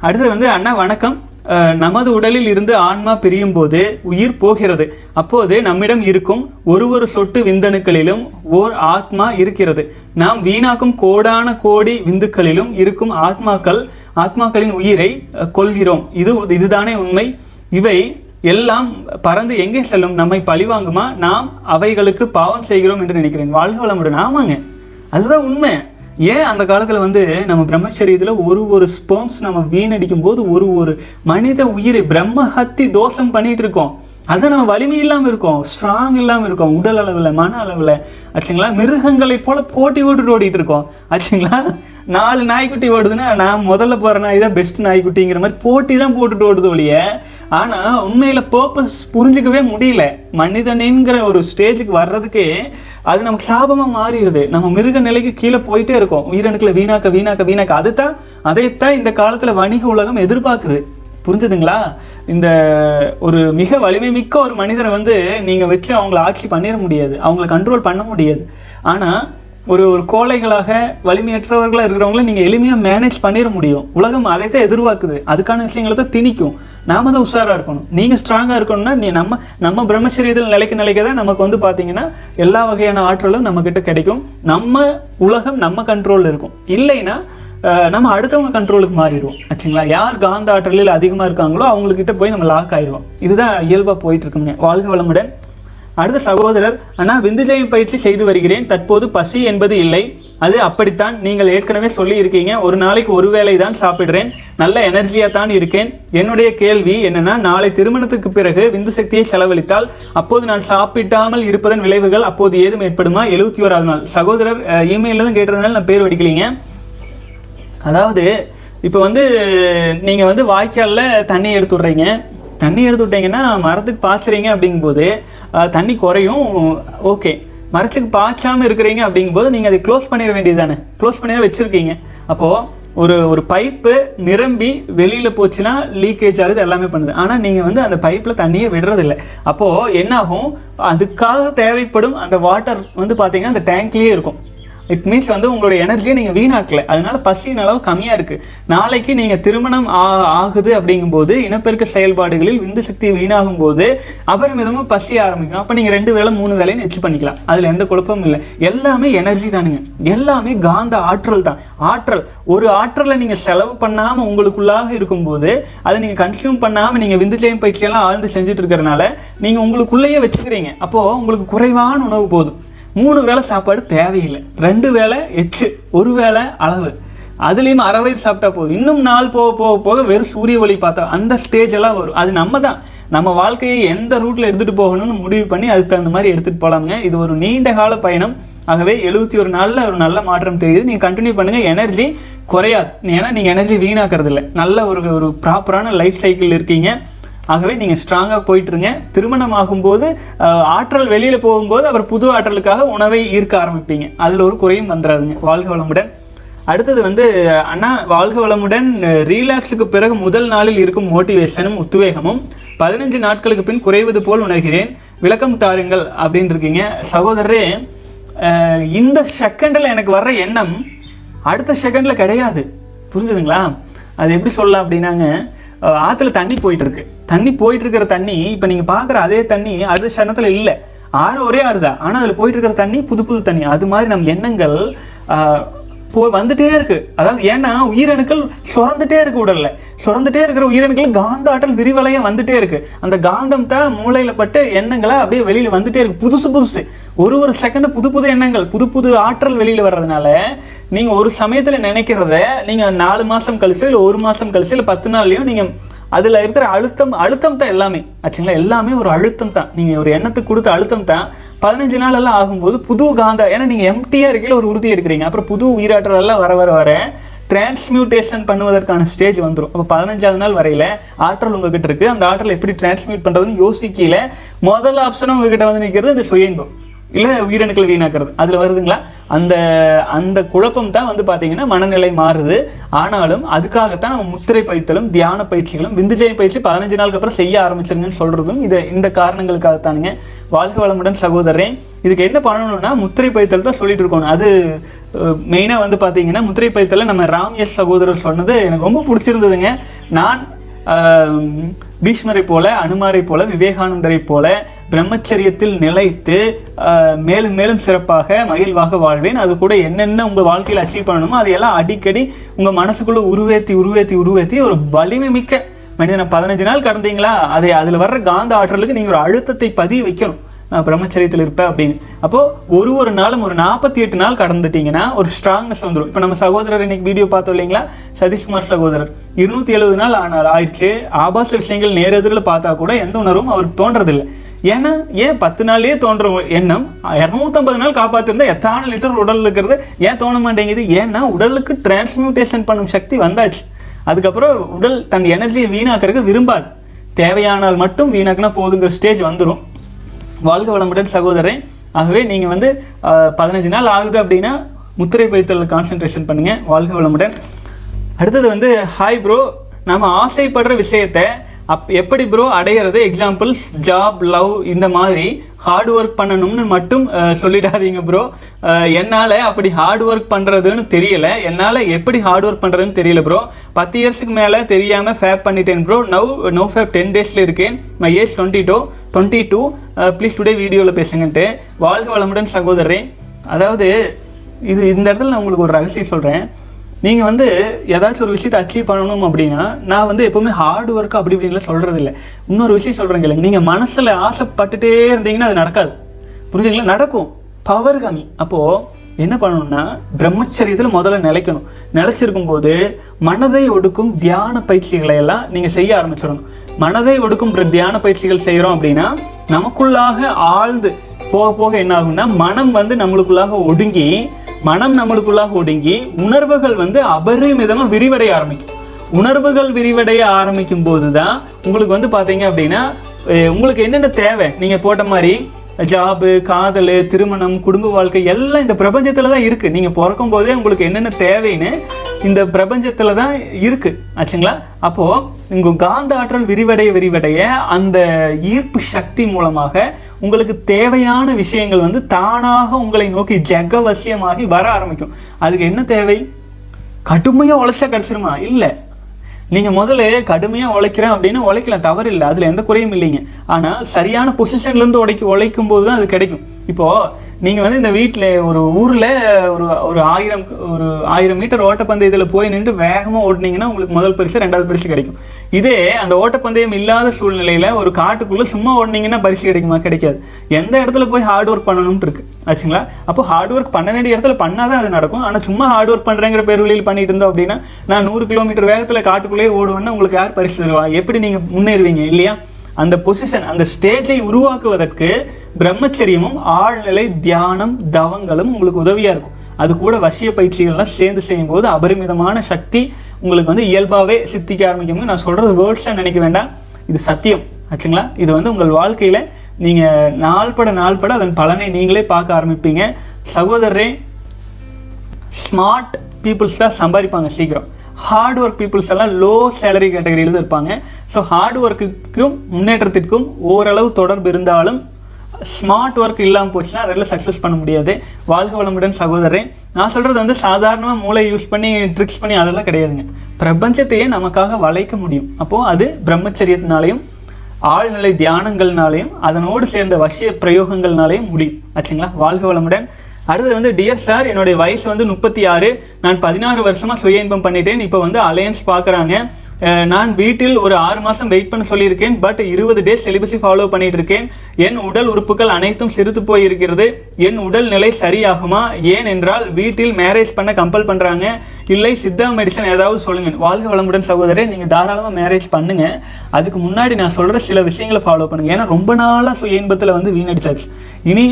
அடுத்து வந்து அண்ணா வணக்கம். அஹ், நமது உடலில் இருந்து ஆன்மா பிரியும் போது உயிர் போகிறது. அப்போது நம்மிடம் இருக்கும் ஒரு ஒரு சொட்டு விந்தணுக்களிலும் ஓர் ஆத்மா இருக்கிறது. நாம் வீணாக்கும் கோடான கோடி விந்துக்களிலும் இருக்கும் ஆத்மாக்கள் ஆத்மாக்களின் உயிரை கொள்கிறோம் இது இதுதானே உண்மை. இவை எல்லாம் பறந்து எங்கே செல்லும்? நம்மை பழிவாங்குமா நாம் அவைகளுக்கு பாவம் செய்கிறோம் என்று நினைக்கிறேன். வாழ்க வளமுடன். ஆமாங்க. அதுதான் உண்மை. ஏன் அந்த காலத்தில் வந்து நம்ம பிரம்மச்சரியத்தில் ஒரு ஒரு ஸ்போம்ஸ் நம்ம வீணடிக்கும் போது ஒரு ஒரு மனித உயிரை பிரம்மஹத்தி தோஷம் பண்ணிட்டு இருக்கோம். அதை நம்ம வலிமை இல்லாமல் இருக்கோம். ஸ்ட்ராங் இல்லாமல் இருக்கோம். உடல் அளவில் மன அளவில். ஆச்சுங்களா? மிருகங்களை போல் போட்டி போட்டுட்டு ஓடிட்டு இருக்கோம். ஆச்சுங்களா? நாலு நாய்க்குட்டி ஓடுதுன்னா நான் முதல்ல போற நாய் தான் பெஸ்ட் நாய்க்குட்டிங்கிற மாதிரி போட்டி தான் போட்டுட்டு ஓடுது ஒழிய. ஆனால் உண்மையில் பர்பஸ் புரிஞ்சுக்கவே முடியல. மனிதனின்கிற ஒரு ஸ்டேஜுக்கு வர்றதுக்கே அது நமக்கு சாபமாக மாறிடுது. நம்ம மிருக நிலைக்கு கீழே போயிட்டே இருக்கோம். உயிரணுக்களை வீணாக்க வீணாக்க வீணாக்க. அதுதான் அதைத்தான் இந்த காலத்தில் வணிக உலகம் எதிர்பார்க்குது. புரிஞ்சுதுங்களா? இந்த ஒரு மிக வலிமை மிக்க ஒரு மனிதரை வந்து நீங்கள் வச்சு அவங்கள ஆட்சி பண்ணிட முடியாது. அவங்கள கண்ட்ரோல் பண்ண முடியாது. ஆனால் ஒரு ஒரு கோழைகளாக வலிமையற்றவர்களாக இருக்கிறவங்கள நீங்கள் எளிமையாக மேனேஜ் பண்ணிட முடியும். உலகம் அதை தான் எதிர்பார்க்குது. அதுக்கான விஷயங்களை தான் திணிக்கும். நாம தான் உஷாராக இருக்கணும். நீங்கள் ஸ்ட்ராங்காக இருக்கணும்னா நீ நம்ம நம்ம பிரம்மச்சரியத்தில் நிலைக்க நிலைக்க தான் நமக்கு வந்து பார்த்தீங்கன்னா எல்லா வகையான ஆற்றலும் நம்மக்கிட்ட கிடைக்கும். நம்ம உலகம் நம்ம கண்ட்ரோலில் இருக்கும். இல்லைன்னா நம்ம அடுத்தவங்க கண்ட்ரோலுக்கு மாறிடுவோம். ஆச்சுங்களா? யார் காந்த ஆற்றலில் அதிகமாக இருக்காங்களோ அவங்கக்கிட்ட போய் நம்ம லாக் ஆயிடுவோம். இதுதான் இயல்பாக போயிட்டு வாழ்க வளமுடன். அடுத்த சகோதரர் அண்ணா விந்துஜயம் பயிற்சி செய்து வருகிறேன். தற்போது பசி என்பது இல்லை. அது அப்படித்தான். நீங்கள் ஏற்கனவே சொல்லியிருக்கீங்க. ஒரு நாளைக்கு ஒரு வேளை தான் சாப்பிடுறேன். நல்ல எனர்ஜியாக தான் இருக்கேன். என்னுடைய கேள்வி என்னென்னா நாளை திருமணத்துக்கு பிறகு விந்து சக்தியை செலவழித்தால் அப்போது நான் சாப்பிட்டாமல் இருப்பதன் விளைவுகள் அப்போது ஏதும் ஏற்படுமா? எழுபத்தி ஓராவது நாள். சகோதரர் இமெயிலில் தான் கேட்டதுனால நான் பேர் வடிக்கலீங்க. அதாவது இப்போ வந்து நீங்கள் வந்து வாய்க்காலில் தண்ணி எடுத்து விட்றீங்க தண்ணி எடுத்து விட்டீங்கன்னா மரத்துக்கு பாய்ச்சுறீங்க அப்படிங்கும்போது தண்ணி குறையும். ஓகே. மரத்துக்கு பாய்ச்சாமல் இருக்கிறீங்க அப்படிங்கும்போது நீங்கள் அதை க்ளோஸ் பண்ணிட வேண்டியது தானே க்ளோஸ் பண்ணி தான் வச்சுருக்கீங்க. அப்போது ஒரு ஒரு பைப்பு நிரம்பி வெளியில் போச்சுன்னா லீக்கேஜ் ஆகுது எல்லாமே பண்ணுது. ஆனால் நீங்கள் வந்து அந்த பைப்பில் தண்ணியே விடுறதில்ல. அப்போது என்னாகும்? அதுக்காக தேவைப்படும் அந்த வாட்டர் வந்து பார்த்தீங்கன்னா அந்த டேங்க்லேயே இருக்கும். இட் மீன்ஸ் வந்து உங்களுடைய எனர்ஜியை நீங்கள் வீணாக்கல. அதனால பசியின் அளவு கம்மியாக இருக்குது நாளைக்கு நீங்கள் திருமணம் ஆ- ஆகுது அப்படிங்கும்போது இனப்பெருக்க செயல்பாடுகளில் விந்து சக்தி வீணாகும் போது அபரிமிதமாக பசி ஆரம்பிக்கும். அப்போ நீங்கள் ரெண்டு வேளை மூணு வேலையும் நெச்சு பண்ணிக்கலாம். அதில் எந்த குழப்பமும் இல்லை. எல்லாமே எனர்ஜி தானுங்க. எல்லாமே காந்த ஆற்றல் தான். ஆற்றல். ஒரு ஆற்றலை நீங்கள் செலவு பண்ணாமல் உங்களுக்குள்ளாக இருக்கும்போது அதை நீங்கள் கன்சியூம் பண்ணாமல் நீங்கள் விந்துஜயம் பயிற்சியெல்லாம் ஆழ்ந்து செஞ்சுட்டு இருக்கிறனால நீங்கள் உங்களுக்குள்ளேயே வச்சுக்கிறீங்க. அப்போது உங்களுக்கு குறைவான உணவு போதும். மூணு வேளை சாப்பாடு தேவையில்லை. ரெண்டு வேளை எச்சு ஒரு வேளை அளவு. அதுலேயும் அரை வயிறு சாப்பிட்டா போதும். இன்னும் நாள் போக போக போக வெறும் சூரிய ஒளி பார்த்தா அந்த ஸ்டேஜ் எல்லாம் வரும். அது நம்ம தான். நம்ம வாழ்க்கையை எந்த ரூட்டில் எடுத்துகிட்டு போகணும்னு முடிவு பண்ணி அதுக்கு தகுந்த மாதிரி எடுத்துகிட்டு போகலாமுங்க இது ஒரு நீண்ட கால பயணம். ஆகவே எழுபத்தி ஒரு நாளில் ஒரு நல்ல மாற்றம் தெரியுது. நீங்கள் கண்டினியூ பண்ணுங்கள் எனர்ஜி குறையாது. ஏன்னா நீங்கள் எனர்ஜி வீணாக்கிறது இல்லை. நல்ல ஒரு ஒரு ப்ராப்பரான லைஃப் சைக்கிள் இருக்கீங்க. ஆகவே நீங்கள் ஸ்ட்ராங்காக போயிட்டுருங்க. திருமணம் ஆகும்போது ஆற்றல் வெளியில் போகும்போது அப்புறம் புது ஆற்றலுக்காக உணவை ஈர்க்க ஆரம்பிப்பீங்க. அதில் ஒரு குறையும் வந்துடாதுங்க வாழ்க வளமுடன். அடுத்தது வந்து அண்ணா வாழ்க வளமுடன் ரீலாக்ஸுக்கு பிறகு முதல் நாளில் இருக்கும் மோட்டிவேஷனும் உத்வேகமும். பதினஞ்சு நாட்களுக்கு பின் குறைவது போல் உணர்கிறேன். விளக்கம் தாருங்கள் அப்படின்னு இருக்கீங்க சகோதரரே இந்த செகண்டில் எனக்கு வர்ற எண்ணம் அடுத்த செகண்டில் கிடையாது. புரிஞ்சுதுங்களா? அது எப்படி சொல்லலாம் அப்படின்னாங்க ஆற்றுல தண்ணி போயிட்டுருக்கு. தண்ணி போயிட்டு இருக்கிற தண்ணி இப்போ நீங்கள் பார்க்குற அதே தண்ணி அடுத்த க்ஷணத்தில் இல்லை. ஆறு ஒரே ஆறு தான். ஆனால் அதில் போயிட்டு இருக்கிற தண்ணி புது புது தண்ணி. அது மாதிரி நம் எண்ணங்கள் போ வந்துட்டே இருக்கு. அதாவது ஏன்னா உயிரணுக்கள் சுரந்துட்டே இருக்கு உடல்ல. சுரந்துட்டே இருக்கிற உயிரணுக்கள் காந்த ஆற்றல் விரிவலையம் வந்துட்டே இருக்கு. அந்த காந்தம் தான் மூளையில பட்டு எண்ணங்களை அப்படியே வெளியில வந்துட்டே இருக்கு. புதுசு புதுசு. ஒரு ஒரு செகண்ட் புது புது எண்ணங்கள் புது புது ஆற்றல் வெளியில வர்றதுனால நீங்க ஒரு சமயத்துல நினைக்கிறத நீங்க நாலு மாசம் கழிச்சோ இல்ல ஒரு மாசம் கழிச்சோ இல்ல பத்து நாள்லயும் நீங்க அதில் இருக்கிற அழுத்தம் அழுத்தம் தான் எல்லாமே. ஆச்சுங்களா? எல்லாமே ஒரு அழுத்தம் தான். நீங்கள் ஒரு எண்ணத்துக்கு கொடுத்த அழுத்தம் தான். பதினஞ்சு நாளெல்லாம் ஆகும்போது புது காந்த ஏன்னா நீங்கள் எம்டியாக இருக்கையில் ஒரு உறுதி எடுக்கிறீங்க. அப்புறம் புது உயிராற்றலெல்லாம் வர வர வர டிரான்ஸ்மியூட்டேஷன் பண்ணுவதற்கான ஸ்டேஜ் வந்துடும் அப்போ பதினஞ்சாவது நாள் வரையில ஆற்றல் உங்ககிட்ட இருக்கு. அந்த ஆற்றல் எப்படி டிரான்ஸ்மியூட் பண்ணுறதுன்னு யோசிக்கல முதல் ஆப்ஷனும் உங்ககிட்ட வந்து நிற்கிறது இந்த சுயன்பம். இல்லை உயிரணுக்கள் வீணாக்கிறது. அதில் வருதுங்களா? அந்த அந்த குழப்பம் தான் வந்து பார்த்தீங்கன்னா மனநிலை மாறுது. ஆனாலும் அதுக்காகத்தான் நம்ம முத்திரை பயிற்சிகளும் தியான பயிற்சிகளும் விந்துஜய பயிற்சி பதினஞ்சு நாளுக்கு அப்புறம் செய்ய ஆரம்பிச்சிருங்கன்னு சொல்கிறதும் இது இந்த காரணங்களுக்காகத்தானுங்க. வாழ்க வளமுடன் சகோதரன் இதுக்கு என்ன பண்ணணும்னா முத்திரை பைத்தல் தான் சொல்லிட்டு இருக்கணும். அது மெயினாக வந்து பார்த்தீங்கன்னா முத்திரை பயிற்சல நம்ம ராம் எஸ் சகோதரர் சொன்னது எனக்கு ரொம்ப பிடிச்சிருந்ததுங்க. நான் பீஷ்மரை போல அனுமாரை போல விவேகானந்தரை போல பிரம்மச்சரியத்தில் நிலைத்து மேலும் மேலும் சிறப்பாக மகிழ்வாக வாழ்வேன். அது கூட என்னென்ன உங்கள் வாழ்க்கையில் அச்சீவ் பண்ணணுமோ அதையெல்லாம் அடிக்கடி உங்கள் மனசுக்குள்ளே உருவேத்தி உருவேத்தி உருவேத்தி ஒரு வலிமை மிக்க மனிதனை பதினஞ்சு நாள் கடந்தீங்களா? அதை அதில் வர்ற காந்த ஆற்றலுக்கு நீங்கள் ஒரு அழுத்தத்தை பதிய வைக்கணும். பிரம்மச்சரியத்தில் இருப்பேன் அப்படின்னு. அப்போது ஒரு ஒரு நாளும் ஒரு நாற்பத்தி எட்டு நாள் கடந்துட்டீங்கன்னா ஒரு ஸ்ட்ராங்னஸ் வந்துடும் இப்போ நம்ம சகோதரர் இன்னைக்கு வீடியோ பார்த்தோம் இல்லைங்களா? சதீஷ்குமார் சகோதரர். இருநூத்தி எழுபது நாள் ஆனால் ஆயிடுச்சு. ஆபாச விஷயங்கள் நேரெதிரில் பார்த்தா கூட எந்த உணர்வும் அவருக்கு தோன்றதில்லை. ஏன்னா ஏன் பத்து நாள்லேயே தோன்ற ஒரு எண்ணம்? இரநூத்தம்பது நாள் காப்பாத்திருந்தா எத்தனை லிட்டர் உடல் இருக்கிறது? ஏன் தோண மாட்டேங்குது? ஏன்னா உடலுக்கு டிரான்ஸ்மியூட்டேஷன் பண்ணும் சக்தி வந்தாச்சு. அதுக்கப்புறம் உடல் தன் எனர்ஜியை வீணாக்கிறதுக்கு விரும்பாது. தேவையானால் மட்டும் வீணாக்கினா போதுங்கிற ஸ்டேஜ் வந்துடும் வாழ்க வளமுடன் சகோதரன் ஆகவே நீங்கள் வந்து பதினஞ்சு நாள் ஆகுது அப்படின்னா முத்திரை பைத்தல் கான்சென்ட்ரேஷன் பண்ணுங்கள் வாழ்க வளமுடன். அடுத்தது வந்து ஹாய் ப்ரோ நம்ம ஆசைப்படுற விஷயத்த அப் எப்படி ப்ரோ அடையிறது? எக்ஸாம்பிள்ஸ் ஜாப் லவ் இந்த மாதிரி ஹார்ட் ஒர்க் பண்ணணும்னு மட்டும் சொல்லிடாதீங்க ப்ரோ என்னால் அப்படி ஹார்ட் ஒர்க் பண்ணுறதுன்னு தெரியல. என்னால் எப்படி ஹார்ட் ஒர்க் பண்ணுறதுன்னு தெரியல ப்ரோ பத்து இயர்ஸுக்கு மேலே தெரியாமல் ஃபேப் பண்ணிட்டேன் bro now no fap ten டேஸில் இருக்கேன். My age twenty two twenty two please today வீடியோவில் பேசுங்கன்ட்டு வாழ்க வளமுடன் சகோதரரே. அதாவது இது இந்த இடத்துல நான் உங்களுக்கு ஒரு ரகசியம் சொல்கிறேன் நீங்கள் வந்து ஏதாச்சும் ஒரு விஷயத்தை அச்சீவ் பண்ணணும் அப்படின்னா நான் வந்து எப்போவுமே ஹார்ட் ஒர்க் அப்படி இப்படின்லாம் சொல்கிறது இல்லை இன்னொரு விஷயம் சொல்கிறேங்க இல்லைங்க நீங்கள் மனசில் ஆசைப்பட்டுட்டே இருந்தீங்கன்னா அது நடக்காது. புரிஞ்சுங்களா நடக்கும். பவர் கம்மி அப்போது என்ன பண்ணணும்னா பிரம்மச்சரியத்தில் முதல்ல நிலைக்கணும். நிலச்சிருக்கும் போது மனதை ஒடுக்கும் தியான பயிற்சிகளை எல்லாம் நீங்கள் செய்ய ஆரம்பிச்சிடணும். மனதை ஒடுக்கும் தியான பயிற்சிகள் செய்கிறோம் அப்படின்னா நமக்குள்ளாக ஆழ்ந்து போக போக என்ன ஆகும்னா மனம் வந்து நம்மளுக்குள்ளாக ஒடுங்கி மனம் நம்மளுக்குள்ளாக ஒடுங்கி உணர்வுகள் வந்து அபரிமிதமாக விரிவடைய ஆரம்பிக்கும். உணர்வுகள் விரிவடைய ஆரம்பிக்கும் போது தான் உங்களுக்கு வந்து பார்த்தீங்க அப்படின்னா உங்களுக்கு என்னென்ன தேவை? நீங்கள் போட்ட மாதிரி ஜாபு காதல் திருமணம் குடும்ப வாழ்க்கை எல்லாம் இந்த பிரபஞ்சத்தில் தான் இருக்குது நீங்கள் பிறக்கும் போதே உங்களுக்கு என்னென்ன தேவைன்னு இந்த பிரபஞ்சத்தில் தான் இருக்குது ஆச்சுங்களா? அப்போது உங்கள் காந்த ஆற்றல் விரிவடைய விரிவடைய அந்த ஈர்ப்பு சக்தி மூலமாக உங்களுக்கு தேவையான விஷயங்கள் வந்து தானாக உங்களை நோக்கி ஜெகவசியமாகி வர ஆரம்பிக்கும். அதுக்கு என்ன தேவை? கடுமையாக உழைச்சா கிடச்சிருமா? இல்லை. நீங்கள் முதல்ல கடுமையாக உழைக்கிறேன் அப்படின்னு உழைக்கலாம் தவறு இல்லை. அதில் எந்த குறையும் இல்லைங்க. ஆனால் சரியான பொசிஷன்லேருந்து உழைக்க உழைக்கும் போது தான் அது கிடைக்கும். இப்போது நீங்கள் வந்து இந்த வீட்டில் ஒரு ஊரில் ஒரு ஒரு ஆயிரம் ஒரு ஆயிரம் மீட்டர் ஓட்டப்பந்தயத்தில் போய் நின்று வேகமாக ஓட்டினீங்கன்னா உங்களுக்கு முதல் பரிசு ரெண்டாவது பரிசு கிடைக்கும். இதே அந்த ஓட்டப்பந்தயம் இல்லாத சூழ்நிலையில் ஒரு காட்டுக்குள்ளே சும்மா ஓடினீங்கன்னா பரிசு கிடைக்குமா? கிடைக்காது. எந்த இடத்துல போய் ஹார்ட் ஒர்க் பண்ணணும்னு இருக்கு. ஆச்சுங்களா? அப்போ ஹார்ட் ஒர்க் பண்ண வேண்டிய இடத்துல பண்ணாதான் அது நடக்கும். ஆனால் சும்மா ஹார்ட் ஒர்க் பண்ணுறேங்கிற பேர் வழியில் பண்ணிட்டு இருந்தோம் அப்படின்னா நான் நூறு கிலோமீட்டர் வேகத்தில் காட்டுக்குள்ளேயே ஓடுவேன்னா உங்களுக்கு யார் பரிசு தருவா? எப்படி நீங்கள் முன்னேறுவீங்க? இல்லையா? அந்த பொசிஷன் அந்த ஸ்டேஜை உருவாக்குவதற்கு பிரம்மச்சரியமும் ஆழ்நிலை தியானம் தவங்களும் உங்களுக்கு உதவியா இருக்கும். அது கூட வசிய பயிற்சிகள்லாம் சேர்ந்து செய்யும்போது அபரிமிதமான சக்தி உங்களுக்கு வந்து இயல்பாகவே சித்திக்க ஆரம்பிக்கும். நான் சொல்றது வேர்ட்ஸாக நினைக்க வேண்டாம். இது சத்தியம். ஆச்சுங்களா? இது வந்து உங்கள் வாழ்க்கையில நீங்க நாள்பட நாள்பட அதன் பலனை நீங்களே பார்க்க ஆரம்பிப்பீங்க. சகோதரரே ஸ்மார்ட் பீப்புள்ஸ் தான் சம்பாதிப்பாங்க சீக்கிரம். ஹார்ட் ஒர்க் பீப்புள்ஸ் எல்லாம் லோ சேலரி கேட்டகரியில் தான் இருப்பாங்க. ஸோ ஹார்ட் ஒர்க்குக்கும் முன்னேற்றத்திற்கும் ஓரளவு தொடர்பு இருந்தாலும் ஸ்மார்ட் ஒர்க் இல்லாமல் போச்சுன்னா அதில் சக்ஸஸ் பண்ண முடியாது. வாழ்க வளமுடன் சகோதரன் நான் சொல்கிறது வந்து சாதாரணமாக மூளை யூஸ் பண்ணி ட்ரிக்ஸ் பண்ணி அதெல்லாம் கிடையாதுங்க. பிரபஞ்சத்தையே நமக்காக வளைக்க முடியும். அப்போது அது பிரம்மச்சரியத்தினாலையும் ஆழ்நிலை தியானங்கள்னாலையும் அதனோடு சேர்ந்த வசிய பிரயோகங்கள்னாலையும் முடியும். ஆச்சுங்களா? வாழ்க வளமுடன். அடுத்தது வந்து டியர் சார் என்னுடைய வயசு வந்து முப்பத்தி ஆறு. நான் பதினாறு வருஷமாக சுய இன்பம் பண்ணிட்டேன். இப்போ வந்து அலையன்ஸ் பார்க்குறாங்க. நான் வீட்டில் ஒரு ஆறு மாதம் வெயிட் பண்ண சொல்லியிருக்கேன் பட் இருபது டேஸ் செலிபஸை ஃபாலோ பண்ணிட்டு இருக்கேன் என் உடல் உறுப்புகள் அனைத்தும் சிறுத்து போயிருக்கிறது. என் உடல் நிலை சரியாகுமா? ஏன் என்றால் வீட்டில் மேரேஜ் பண்ண கம்பல் பண்ணுறாங்க இல்லை சித்தா மெடிசன் ஏதாவது சொல்லுங்க. வாழ்க வளமுடன் சகோதரே நீங்கள் தாராளமாக மேரேஜ் பண்ணுங்க. அதுக்கு முன்னாடி நான் சொல்கிற சில விஷயங்களை ஃபாலோ பண்ணுங்கள் ஏன்னா ரொம்ப நாளாக சுய இன்பத்தில் வந்து வீணடிச்சாச்சு. இனி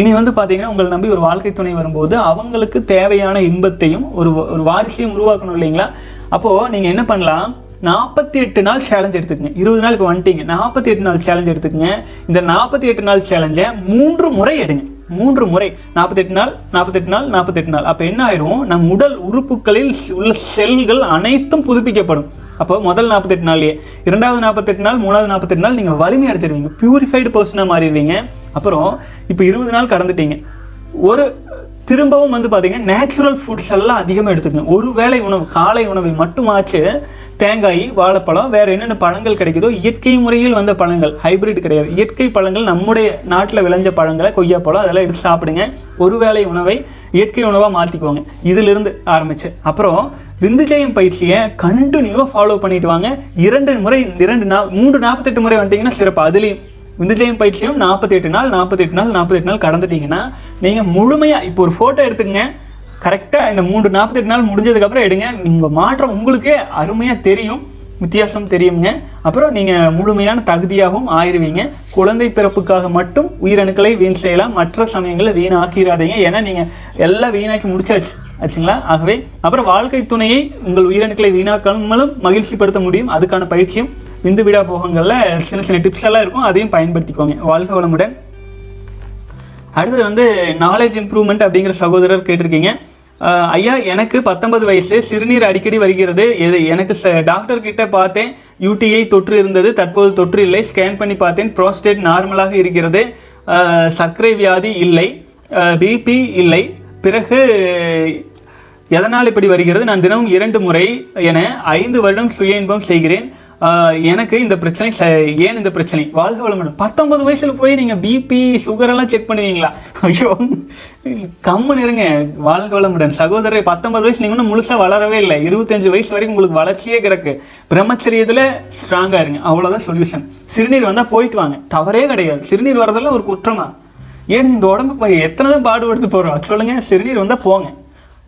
இனி வந்து பார்த்தீங்கன்னா உங்களை நம்பி ஒரு வாழ்க்கை துணை வரும்போது அவங்களுக்கு தேவையான இன்பத்தையும் ஒரு ஒரு வாரிசையும் உருவாக்கணும் இல்லைங்களா? அப்போது நீங்கள் என்ன பண்ணலாம்? நாற்பத்தி எட்டு நாள் சேலஞ்ச் எடுத்துக்கங்க. இருபது நாள் இப்போ வந்துட்டீங்க. நாற்பத்தி எட்டு நாள் சேலஞ்ச் எடுத்துக்கங்க. இந்த நாற்பத்தி எட்டு நாள் சேலஞ்சை மூன்று முறை எடுங்க. மூன்று முறை. நாற்பத்தெட்டு நாள் நாற்பத்தெட்டு நாள் நாற்பத்தெட்டு நாள். அப்போ என்ன ஆயிரும்? நம் உடல் உறுப்புகளில் உள்ள செல்கள் அனைத்தும் புதுப்பிக்கப்படும். அப்போ முதல் நாற்பத்தெட்டு நாள்லயே. இரண்டாவது நாற்பத்தெட்டு நாள் மூணாவது நாற்பத்தெட்டு நாள் நீங்கள் வலிமை அடைச்சிருவீங்க பியூரிஃபைடு பர்சனாக மாறிடுவீங்க. அப்புறம் இப்போ இருபது நாள் கடந்துட்டீங்க. ஒரு திரும்பவும் வந்து பார்த்தீங்கன்னா நேச்சுரல் ஃபுட்ஸ் எல்லாம் அதிகமாக எடுத்துக்கங்க ஒரு வேளை உணவு காலை உணவை மட்டுமாச்சு தேங்காய் வாழைப்பழம் வேறு என்னென்ன பழங்கள் கிடைக்குதோ இயற்கை முறையில் வந்த பழங்கள் ஹைபிரிட் கிடையாது. இயற்கை பழங்கள் நம்முடைய நாட்டில் விளைஞ்ச பழங்களை கொய்யாப்பழம் அதெல்லாம் எடுத்து சாப்பிடுங்க. ஒருவேளை உணவை இயற்கை உணவாக மாற்றிக்குவாங்க இதிலிருந்து ஆரம்பிச்சு. அப்புறம் விந்துஜயம் பயிற்சியை கண்டினியூவாக ஃபாலோ பண்ணிட்டு வாங்க. இரண்டு முறை இரண்டு நா மூன்று நாற்பத்தெட்டு முறை வந்துட்டிங்கன்னா சிறப்பு. அதுலேயும் விந்துஜயம் பயிற்சியும் நாற்பத்தெட்டு நாள் நாற்பத்தெட்டு நாள் நாற்பத்தெட்டு நாள் கடந்துட்டீங்கன்னா நீங்கள் முழுமையாக இப்போ ஒரு ஃபோட்டோ எடுத்துக்கங்க. கரெக்டாக இந்த மூன்று நாற்பத்தெட்டு நாள் முடிஞ்சதுக்கப்புறம் எடுங்க. உங்கள் மாற்றம் உங்களுக்கே அருமையாக தெரியும். வித்தியாசம் தெரியுங்க அப்புறம் நீங்கள் முழுமையான தகுதியாகவும் ஆயிருவீங்க. குழந்தை பிறப்புக்காக மட்டும் உயிரணுக்களை வீண் செய்யலாம். மற்ற சமயங்களில் வீணாக்கிடாதீங்க ஏன்னா நீங்கள் எல்லாம் வீணாக்கி முடிச்சாச்சு. ஆச்சுங்களா? ஆகவே அப்புறம் வாழ்க்கை துணையை உங்கள் உயிரணுக்களை வீணாக்காமலும் மகிழ்ச்சிப்படுத்த முடியும். அதுக்கான பயிற்சியும் இந்து விடா போகங்களில் சின்ன சின்ன டிப்ஸ் எல்லாம் இருக்கும் அதையும் பயன்படுத்திக்கோங்க. வாழ்க வளமுடன். அடுத்தது வந்து நாலேஜ் இம்ப்ரூவ்மெண்ட் அப்படிங்கிற சகோதரர் கேட்டிருக்கீங்க. ஐயா எனக்கு பத்தொன்பது வயசு சிறுநீர் அடிக்கடி வருகிறது. எது எனக்கு ச- டாக்டர் கிட்ட பார்த்தேன். யூடிஐ தொற்று இருந்தது தற்போது தொற்று இல்லை. ஸ்கேன் பண்ணி பார்த்தேன். ப்ரோஸ்டேட் நார்மலாக இருக்கிறது. சர்க்கரை வியாதி இல்லை. பிபி இல்லை. பிறகு எதனால் இப்படி வருகிறது? நான் தினமும் இரண்டு முறை என ஐந்து வருடம் சுய இன்பம் செய்கிறேன். எனக்கு இந்த பிரச்சனை ச- ஏன் இந்த பிரச்சனை? வாழ்க வளமுடன். பத்தொன்பது வயசுல போய் நீங்க பிபி சுகர் எல்லாம் செக் பண்ணுவீங்களா? ஐயோ கம்மன் இருங்க வாழ்க வளமுடன். சகோதரர் பத்தொன்பது வயசு நீங்க இன்னும் முழுசா வளரவே இல்லை. இருபத்தஞ்சு வயசு வரைக்கும் உங்களுக்கு வளர்ச்சியே கிடக்கு. பிரம்மச்சரியத்துல ஸ்ட்ராங்கா இருங்க. அவ்வளவுதான் சொல்யூஷன் சிறுநீர் வந்தா போயிட்டு வாங்க. தவறே கிடையாது. சிறுநீர் வரதெல்லாம் ஒரு குற்றமா? ஏன் இந்த உடம்பு எத்தனை தான் பாடுபடுத்து போறோம்? சொல்லுங்க. சிறுநீர் வந்தா போங்க.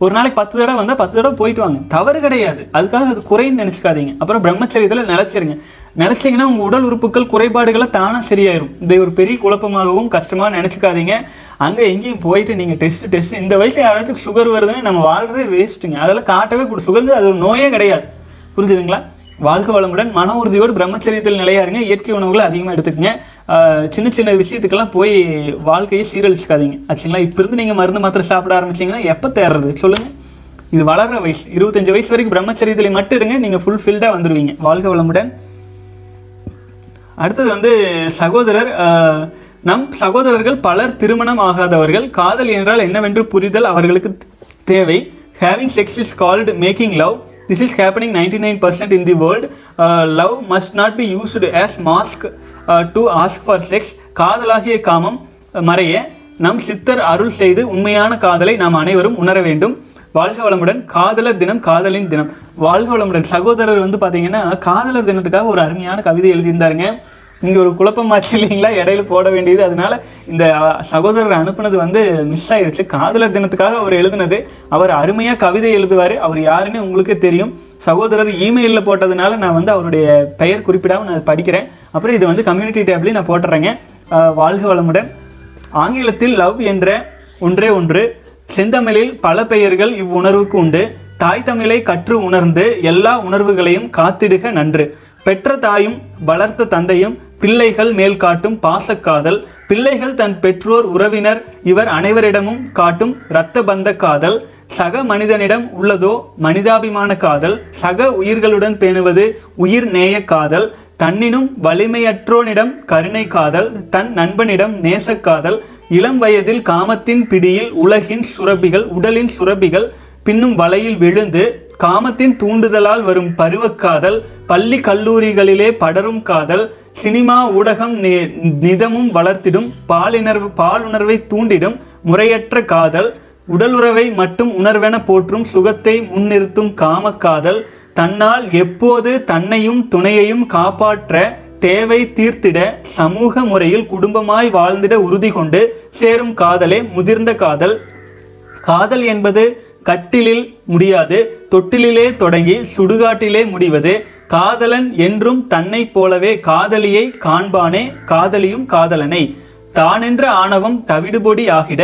ஒரு நாளைக்கு பத்து தடவை வந்தால் பத்து தடவை போயிட்டு வாங்க. தவறு கிடையாது. அதுக்காக அது குறைன்னு நினச்சிக்காதீங்க. அப்புறம் பிரம்மச்சரியத்தில் நிலச்சிருங்க. நினச்சிங்கன்னா உங்கள் உடல் உறுப்புகள் குறைபாடுகளை தானாக சரியாயிரும். இது ஒரு பெரிய குழப்பமாகவும் கஷ்டமாக நினச்சிக்காதீங்க. அங்கே எங்கேயும் போயிட்டு நீங்கள் டெஸ்ட் டெஸ்ட் இந்த வயசு யாராச்சும் சுகர் வருதுன்னு நம்ம வாழ்றதே வேஸ்ட்டுங்க அதெல்லாம் காட்டவே கூட சுகர் அது ஒரு நோயே கிடையாது. புரிஞ்சுதுங்களா? வாழ்க வளமுடன் மன உறுதியோடு பிரம்மச்சரியத்தில் நிலையாருங்க. இயற்கை உணவுகளை அதிகமாக எடுத்துக்கங்க. சின்ன சின்ன விஷயத்துக்கெல்லாம் போய் வாழ்க்கையை சீரழிச்சுக்காதீங்க. ஆச்சுங்களா? இப்போ இருந்து நீங்கள் மருந்து மாத்திரை சாப்பிட ஆரம்பிச்சிங்கன்னா எப்போ தேர்றது? சொல்லுங்கள் இது வளர்ற வயசு. இருபத்தஞ்சு வயசு வரைக்கும் பிரம்மச்சரியத்தில் மட்டும் இருங்க நீங்கள் ஃபுல் ஃபில்டாக வந்துடுவீங்க வாழ்க வளமுடன். அடுத்தது வந்து சகோதரர் நம் சகோதரர்கள் பலர் திருமணம் ஆகாதவர்கள் காதல் என்றால் என்னவென்று புரிதல் அவர்களுக்கு தேவை. Having sex is called making love this is happening ninety nine percent in the world love must not be used as mask to ask for sex காதலாகிய காமம் மறைய நம் சித்தர் அருள் செய்து உண்மையான காதலை நாம் அனைவரும் உணர வேண்டும். வாழ்க வளமுடன் காதலர் தினம் காதலின் தினம். வாழ்க வளமுடன். சகோதரர் வந்து பார்த்தீங்கன்னா காதலர் தினத்துக்காக ஒரு அருமையான கவிதை எழுதியிருந்தாருங்க. இங்கே ஒரு குழப்பமாச்சு இல்லைங்களா? இடையில போட வேண்டியது. அதனால இந்த சகோதரர் அனுப்புனது வந்து மிஸ் ஆயிடுச்சு. காதலர் தினத்துக்காக அவர் எழுதுனது. அவர் அருமையாக கவிதை எழுதுவார். அவர் யாருன்னு உங்களுக்கே தெரியும். சகோதரர் இமெயிலில் போட்டதுனால நான் வந்து அவருடைய பெயர் குறிப்பிடாம நான் படிக்கிறேன். அப்புறம் இது வந்து கம்யூனிட்டி டேப்லேயும் நான் போட்டுறேங்க. வாழ்க வளமுடன். ஆங்கிலத்தில் லவ் என்ற ஒன்றே ஒன்று. செந்தமிழில் பல பெயர்கள் இவ்வுணர்வுக்கு உண்டு. தாய் தமிழை கற்று உணர்ந்து எல்லா உணர்வுகளையும் காத்திடுக நன்று. பெற்ற தாயும் வளர்த்த தந்தையும் பிள்ளைகள் மேல் காட்டும் பாசக்காதல். பிள்ளைகள் தன் பெற்றோர் உறவினர் இவர் அனைவரிடமும் காட்டும் இரத்த பந்த காதல் சக மனிதனிடம் உள்ளதோ மனிதாபிமான காதல் சக உயிர்களுடன் பேணுவது உயிர் நேய காதல் தன்னினும் வலிமையற்றோனிடம் கருணை காதல் தன் நண்பனிடம் நேசக்காதல் இளம் வயதில் காமத்தின் பிடியில் உலகின் சுரபிகள் உடலின் சுரபிகள் பின்னும் வலையில் விழுந்து காமத்தின் தூண்டுதலால் வரும் பருவக்காதல் பள்ளி கல்லூரிகளிலே படரும் காதல் சினிமா ஊடகம் நிதமும் வளர்த்திடும் பாலிணர்வு பாலுணர்வை தூண்டிடும் முறையற்ற காதல் உடலுறவை மட்டும் உணர்வென போற்றும் சுகத்தை முன்னிறுத்தும் காமக்காதல் தன்னால் எப்போது தன்னையும் துணையையும் காப்பாற்ற தேவை தீர்த்திட சமூக முறையில் குடும்பமாய் வாழ்ந்திட உறுதி கொண்டு சேரும் காதலே முதிர்ந்த காதல். காதல் என்பது கட்டிலில் முடியாது தொட்டிலிலே தொடங்கி சுடுகாட்டிலே முடிவது. காதலன் என்றும் தன்னைப் போலவே காதலியை காண்பானே காதலியும் காதலனை. தானென்ற ஆணவம் தவிடுபொடி ஆகிட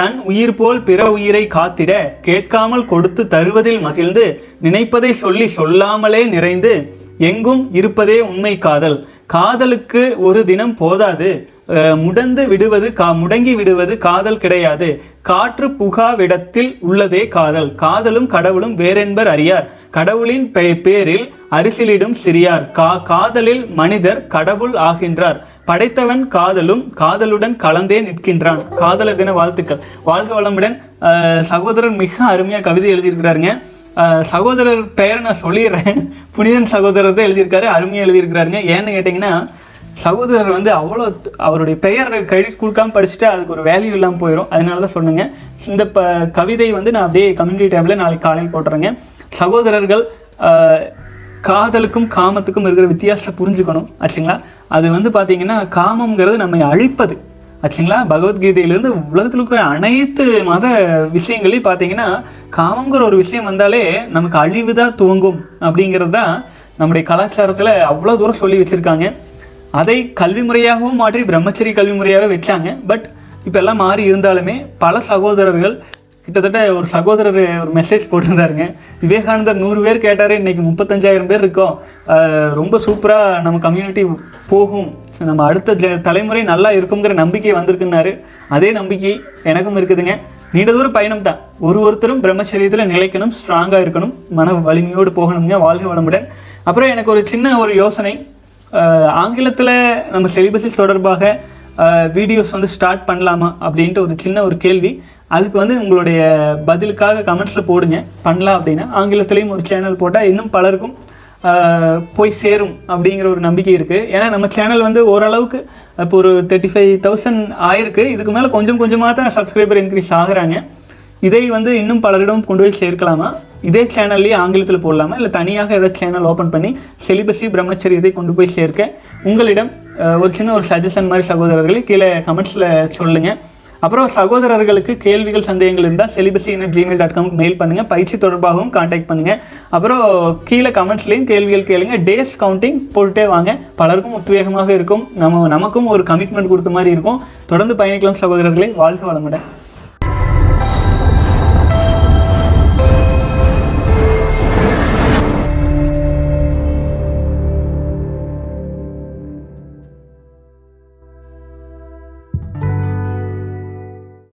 தன் உயிர் போல் பிற உயிரை காத்திட கேட்காமல் கொடுத்து தருவதில் மகிழ்ந்து நினைப்பதை சொல்லி சொல்லாமலே நிறைந்து எங்கும் இருப்பதே உண்மை காதல். காதலுக்கு ஒரு தினம் போதாது. அஹ், முடந்து விடுவது கா முடங்கி விடுவது காதல் கிடையாது. காற்று புகாவிடத்தில் உள்ளதே காதல். காதலும் கடவுளும் வேறென்பர் அறியார். கடவுளின் பெ- பேரில் அரிசிலிடும் சிறியார். கா காதலில் மனிதர் கடவுள் ஆகின்றார். படைத்தவன் காதலும் காதலுடன் கலந்தே நிற்கின்றான். காதலர் தின வாழ்த்துக்கள். வாழ்க வளமுடன். சகோதரர் மிக அருமையாக கவிதை எழுதியிருக்கிறாருங்க. சகோதரர் பெயரை நான் சொல்லிடுறேன். புனிதன் சகோதரர் தான் எழுதியிருக்காரு. அருமையாக எழுதியிருக்கிறாருங்க. ஏன்னு கேட்டிங்கன்னா சகோதரர் வந்து அவ்வளோ அவருடைய பெயர் கிரெடிட் கொடுக்காம படிச்சுட்டு அதுக்கு ஒரு வேல்யூ இல்லாமல் போயிடும் அதனால தான் சொன்னேங்க இந்த ப கவிதை வந்து நான் அப்படியே கம்யூனிட்டி டைமில் நாளைக்கு காலையில் போட்டுறேங்க. சகோதரர்கள் காதலுக்கும் காமத்துக்கும் இருக்கிற வித்தியாசத்தை புரிஞ்சுக்கணும் ஆச்சுங்களா? அது வந்து பார்த்தீங்கன்னா காமம்ங்கிறது நம்மை அழிப்பது ஆச்சுங்களா? பகவத்கீதையிலேருந்து உலகத்தில் இருக்கிற அனைத்து மத விஷயங்களையும் பார்த்தீங்கன்னா காமங்கிற ஒரு விஷயம் வந்தாலே நமக்கு அழிவு தான் துவங்கும் அப்படிங்கிறது தான் நம்முடைய கலாச்சாரத்தில் அவ்வளோ தூரம் சொல்லி வச்சுருக்காங்க. அதை கல்வி முறையாகவும் மாற்றி பிரம்மச்சரி கல்வி முறையாகவே வச்சாங்க. பட் இப்போ எல்லாம் மாறி இருந்தாலுமே பல சகோதரர்கள் கிட்டத்தட்ட ஒரு சகோதரர் ஒரு மெசேஜ் போட்டிருந்தாருங்க. விவேகானந்தர் நூறு பேர் கேட்டார் இன்றைக்கி முப்பத்தஞ்சாயிரம் பேர் இருக்கோம். ரொம்ப சூப்பராக நம்ம கம்யூனிட்டி போகும். நம்ம அடுத்த தலைமுறை நல்லா இருக்குங்கிற நம்பிக்கை வந்திருக்குன்னாரு. அதே நம்பிக்கை எனக்கும் இருக்குதுங்க. நீண்ட தூர பயணம் தான். ஒரு ஒருத்தரும் பிரம்மச்சரியத்தில் நிலைக்கணும் ஸ்ட்ராங்காக இருக்கணும். மன வலிமையோடு போகணுங்க வாழ்க வளமுடன். அப்புறம் எனக்கு ஒரு சின்ன ஒரு யோசனை. ஆங்கிலத்தில் நம்ம சிலிபஸஸ் தொடர்பாக வீடியோஸ் வந்து ஸ்டார்ட் பண்ணலாமா அப்படின்ட்டு ஒரு சின்ன ஒரு கேள்வி. அதுக்கு வந்து உங்களுடைய பதிலுக்காக கமெண்ட்ஸில் போடுங்க. பண்ணலாம் அப்படின்னா ஆங்கிலத்துலேயும் ஒரு சேனல் போட்டால் இன்னும் பலருக்கும் போய் சேரும் அப்படிங்கிற ஒரு நம்பிக்கை இருக்குது ஏன்னா நம்ம சேனல் வந்து ஓரளவுக்கு இப்போ ஒரு தேர்ட்டி ஃபைவ் தௌசண்ட் ஆயிருக்கு. இதுக்கு மேலே கொஞ்சம் கொஞ்சமாக தான் சப்ஸ்கிரைபர் இன்க்ரீஸ் ஆகுறாங்க. இதை வந்து இன்னும் பலரிடம் கொண்டு போய் சேர்க்கலாமா? இதே சேனல்லையே ஆங்கிலத்தில் போடலாமா? இல்லை தனியாக ஏதாவது சேனல் ஓப்பன் பண்ணி செலிபஸி பிரம்மச்சரியத்தை கொண்டு போய் சேர்க்க உங்களிடம் ஒரு சின்ன ஒரு சஜஷன் மாதிரி சகோதரர்களை கீழே கமெண்ட்ஸில் சொல்லுங்கள் அப்புறம் சகோதரர்களுக்கு கேள்விகள் சந்தேகங்கள் இருந்தால் செலிபஸி ஜிமெயில் டாட் காம்க்கு மெயில் பண்ணுங்கள் பயிற்சி தொடர்பாகவும் காண்டாக்ட் பண்ணுங்கள் அப்புறம் கீழே கமெண்ட்ஸ்லேயும் கேள்விகள் கேளுங்க. டேஸ் கவுண்டிங் போட்டுட்டே வாங்க. பலருக்கும் உத்வேகமாக இருக்கும். நம்ம நமக்கும் ஒரு கமிட்மெண்ட் கொடுத்த மாதிரி இருக்கும். தொடர்ந்து பயணிக்கலாம் சகோதரர்களே. வாழ்க வளமுடன்.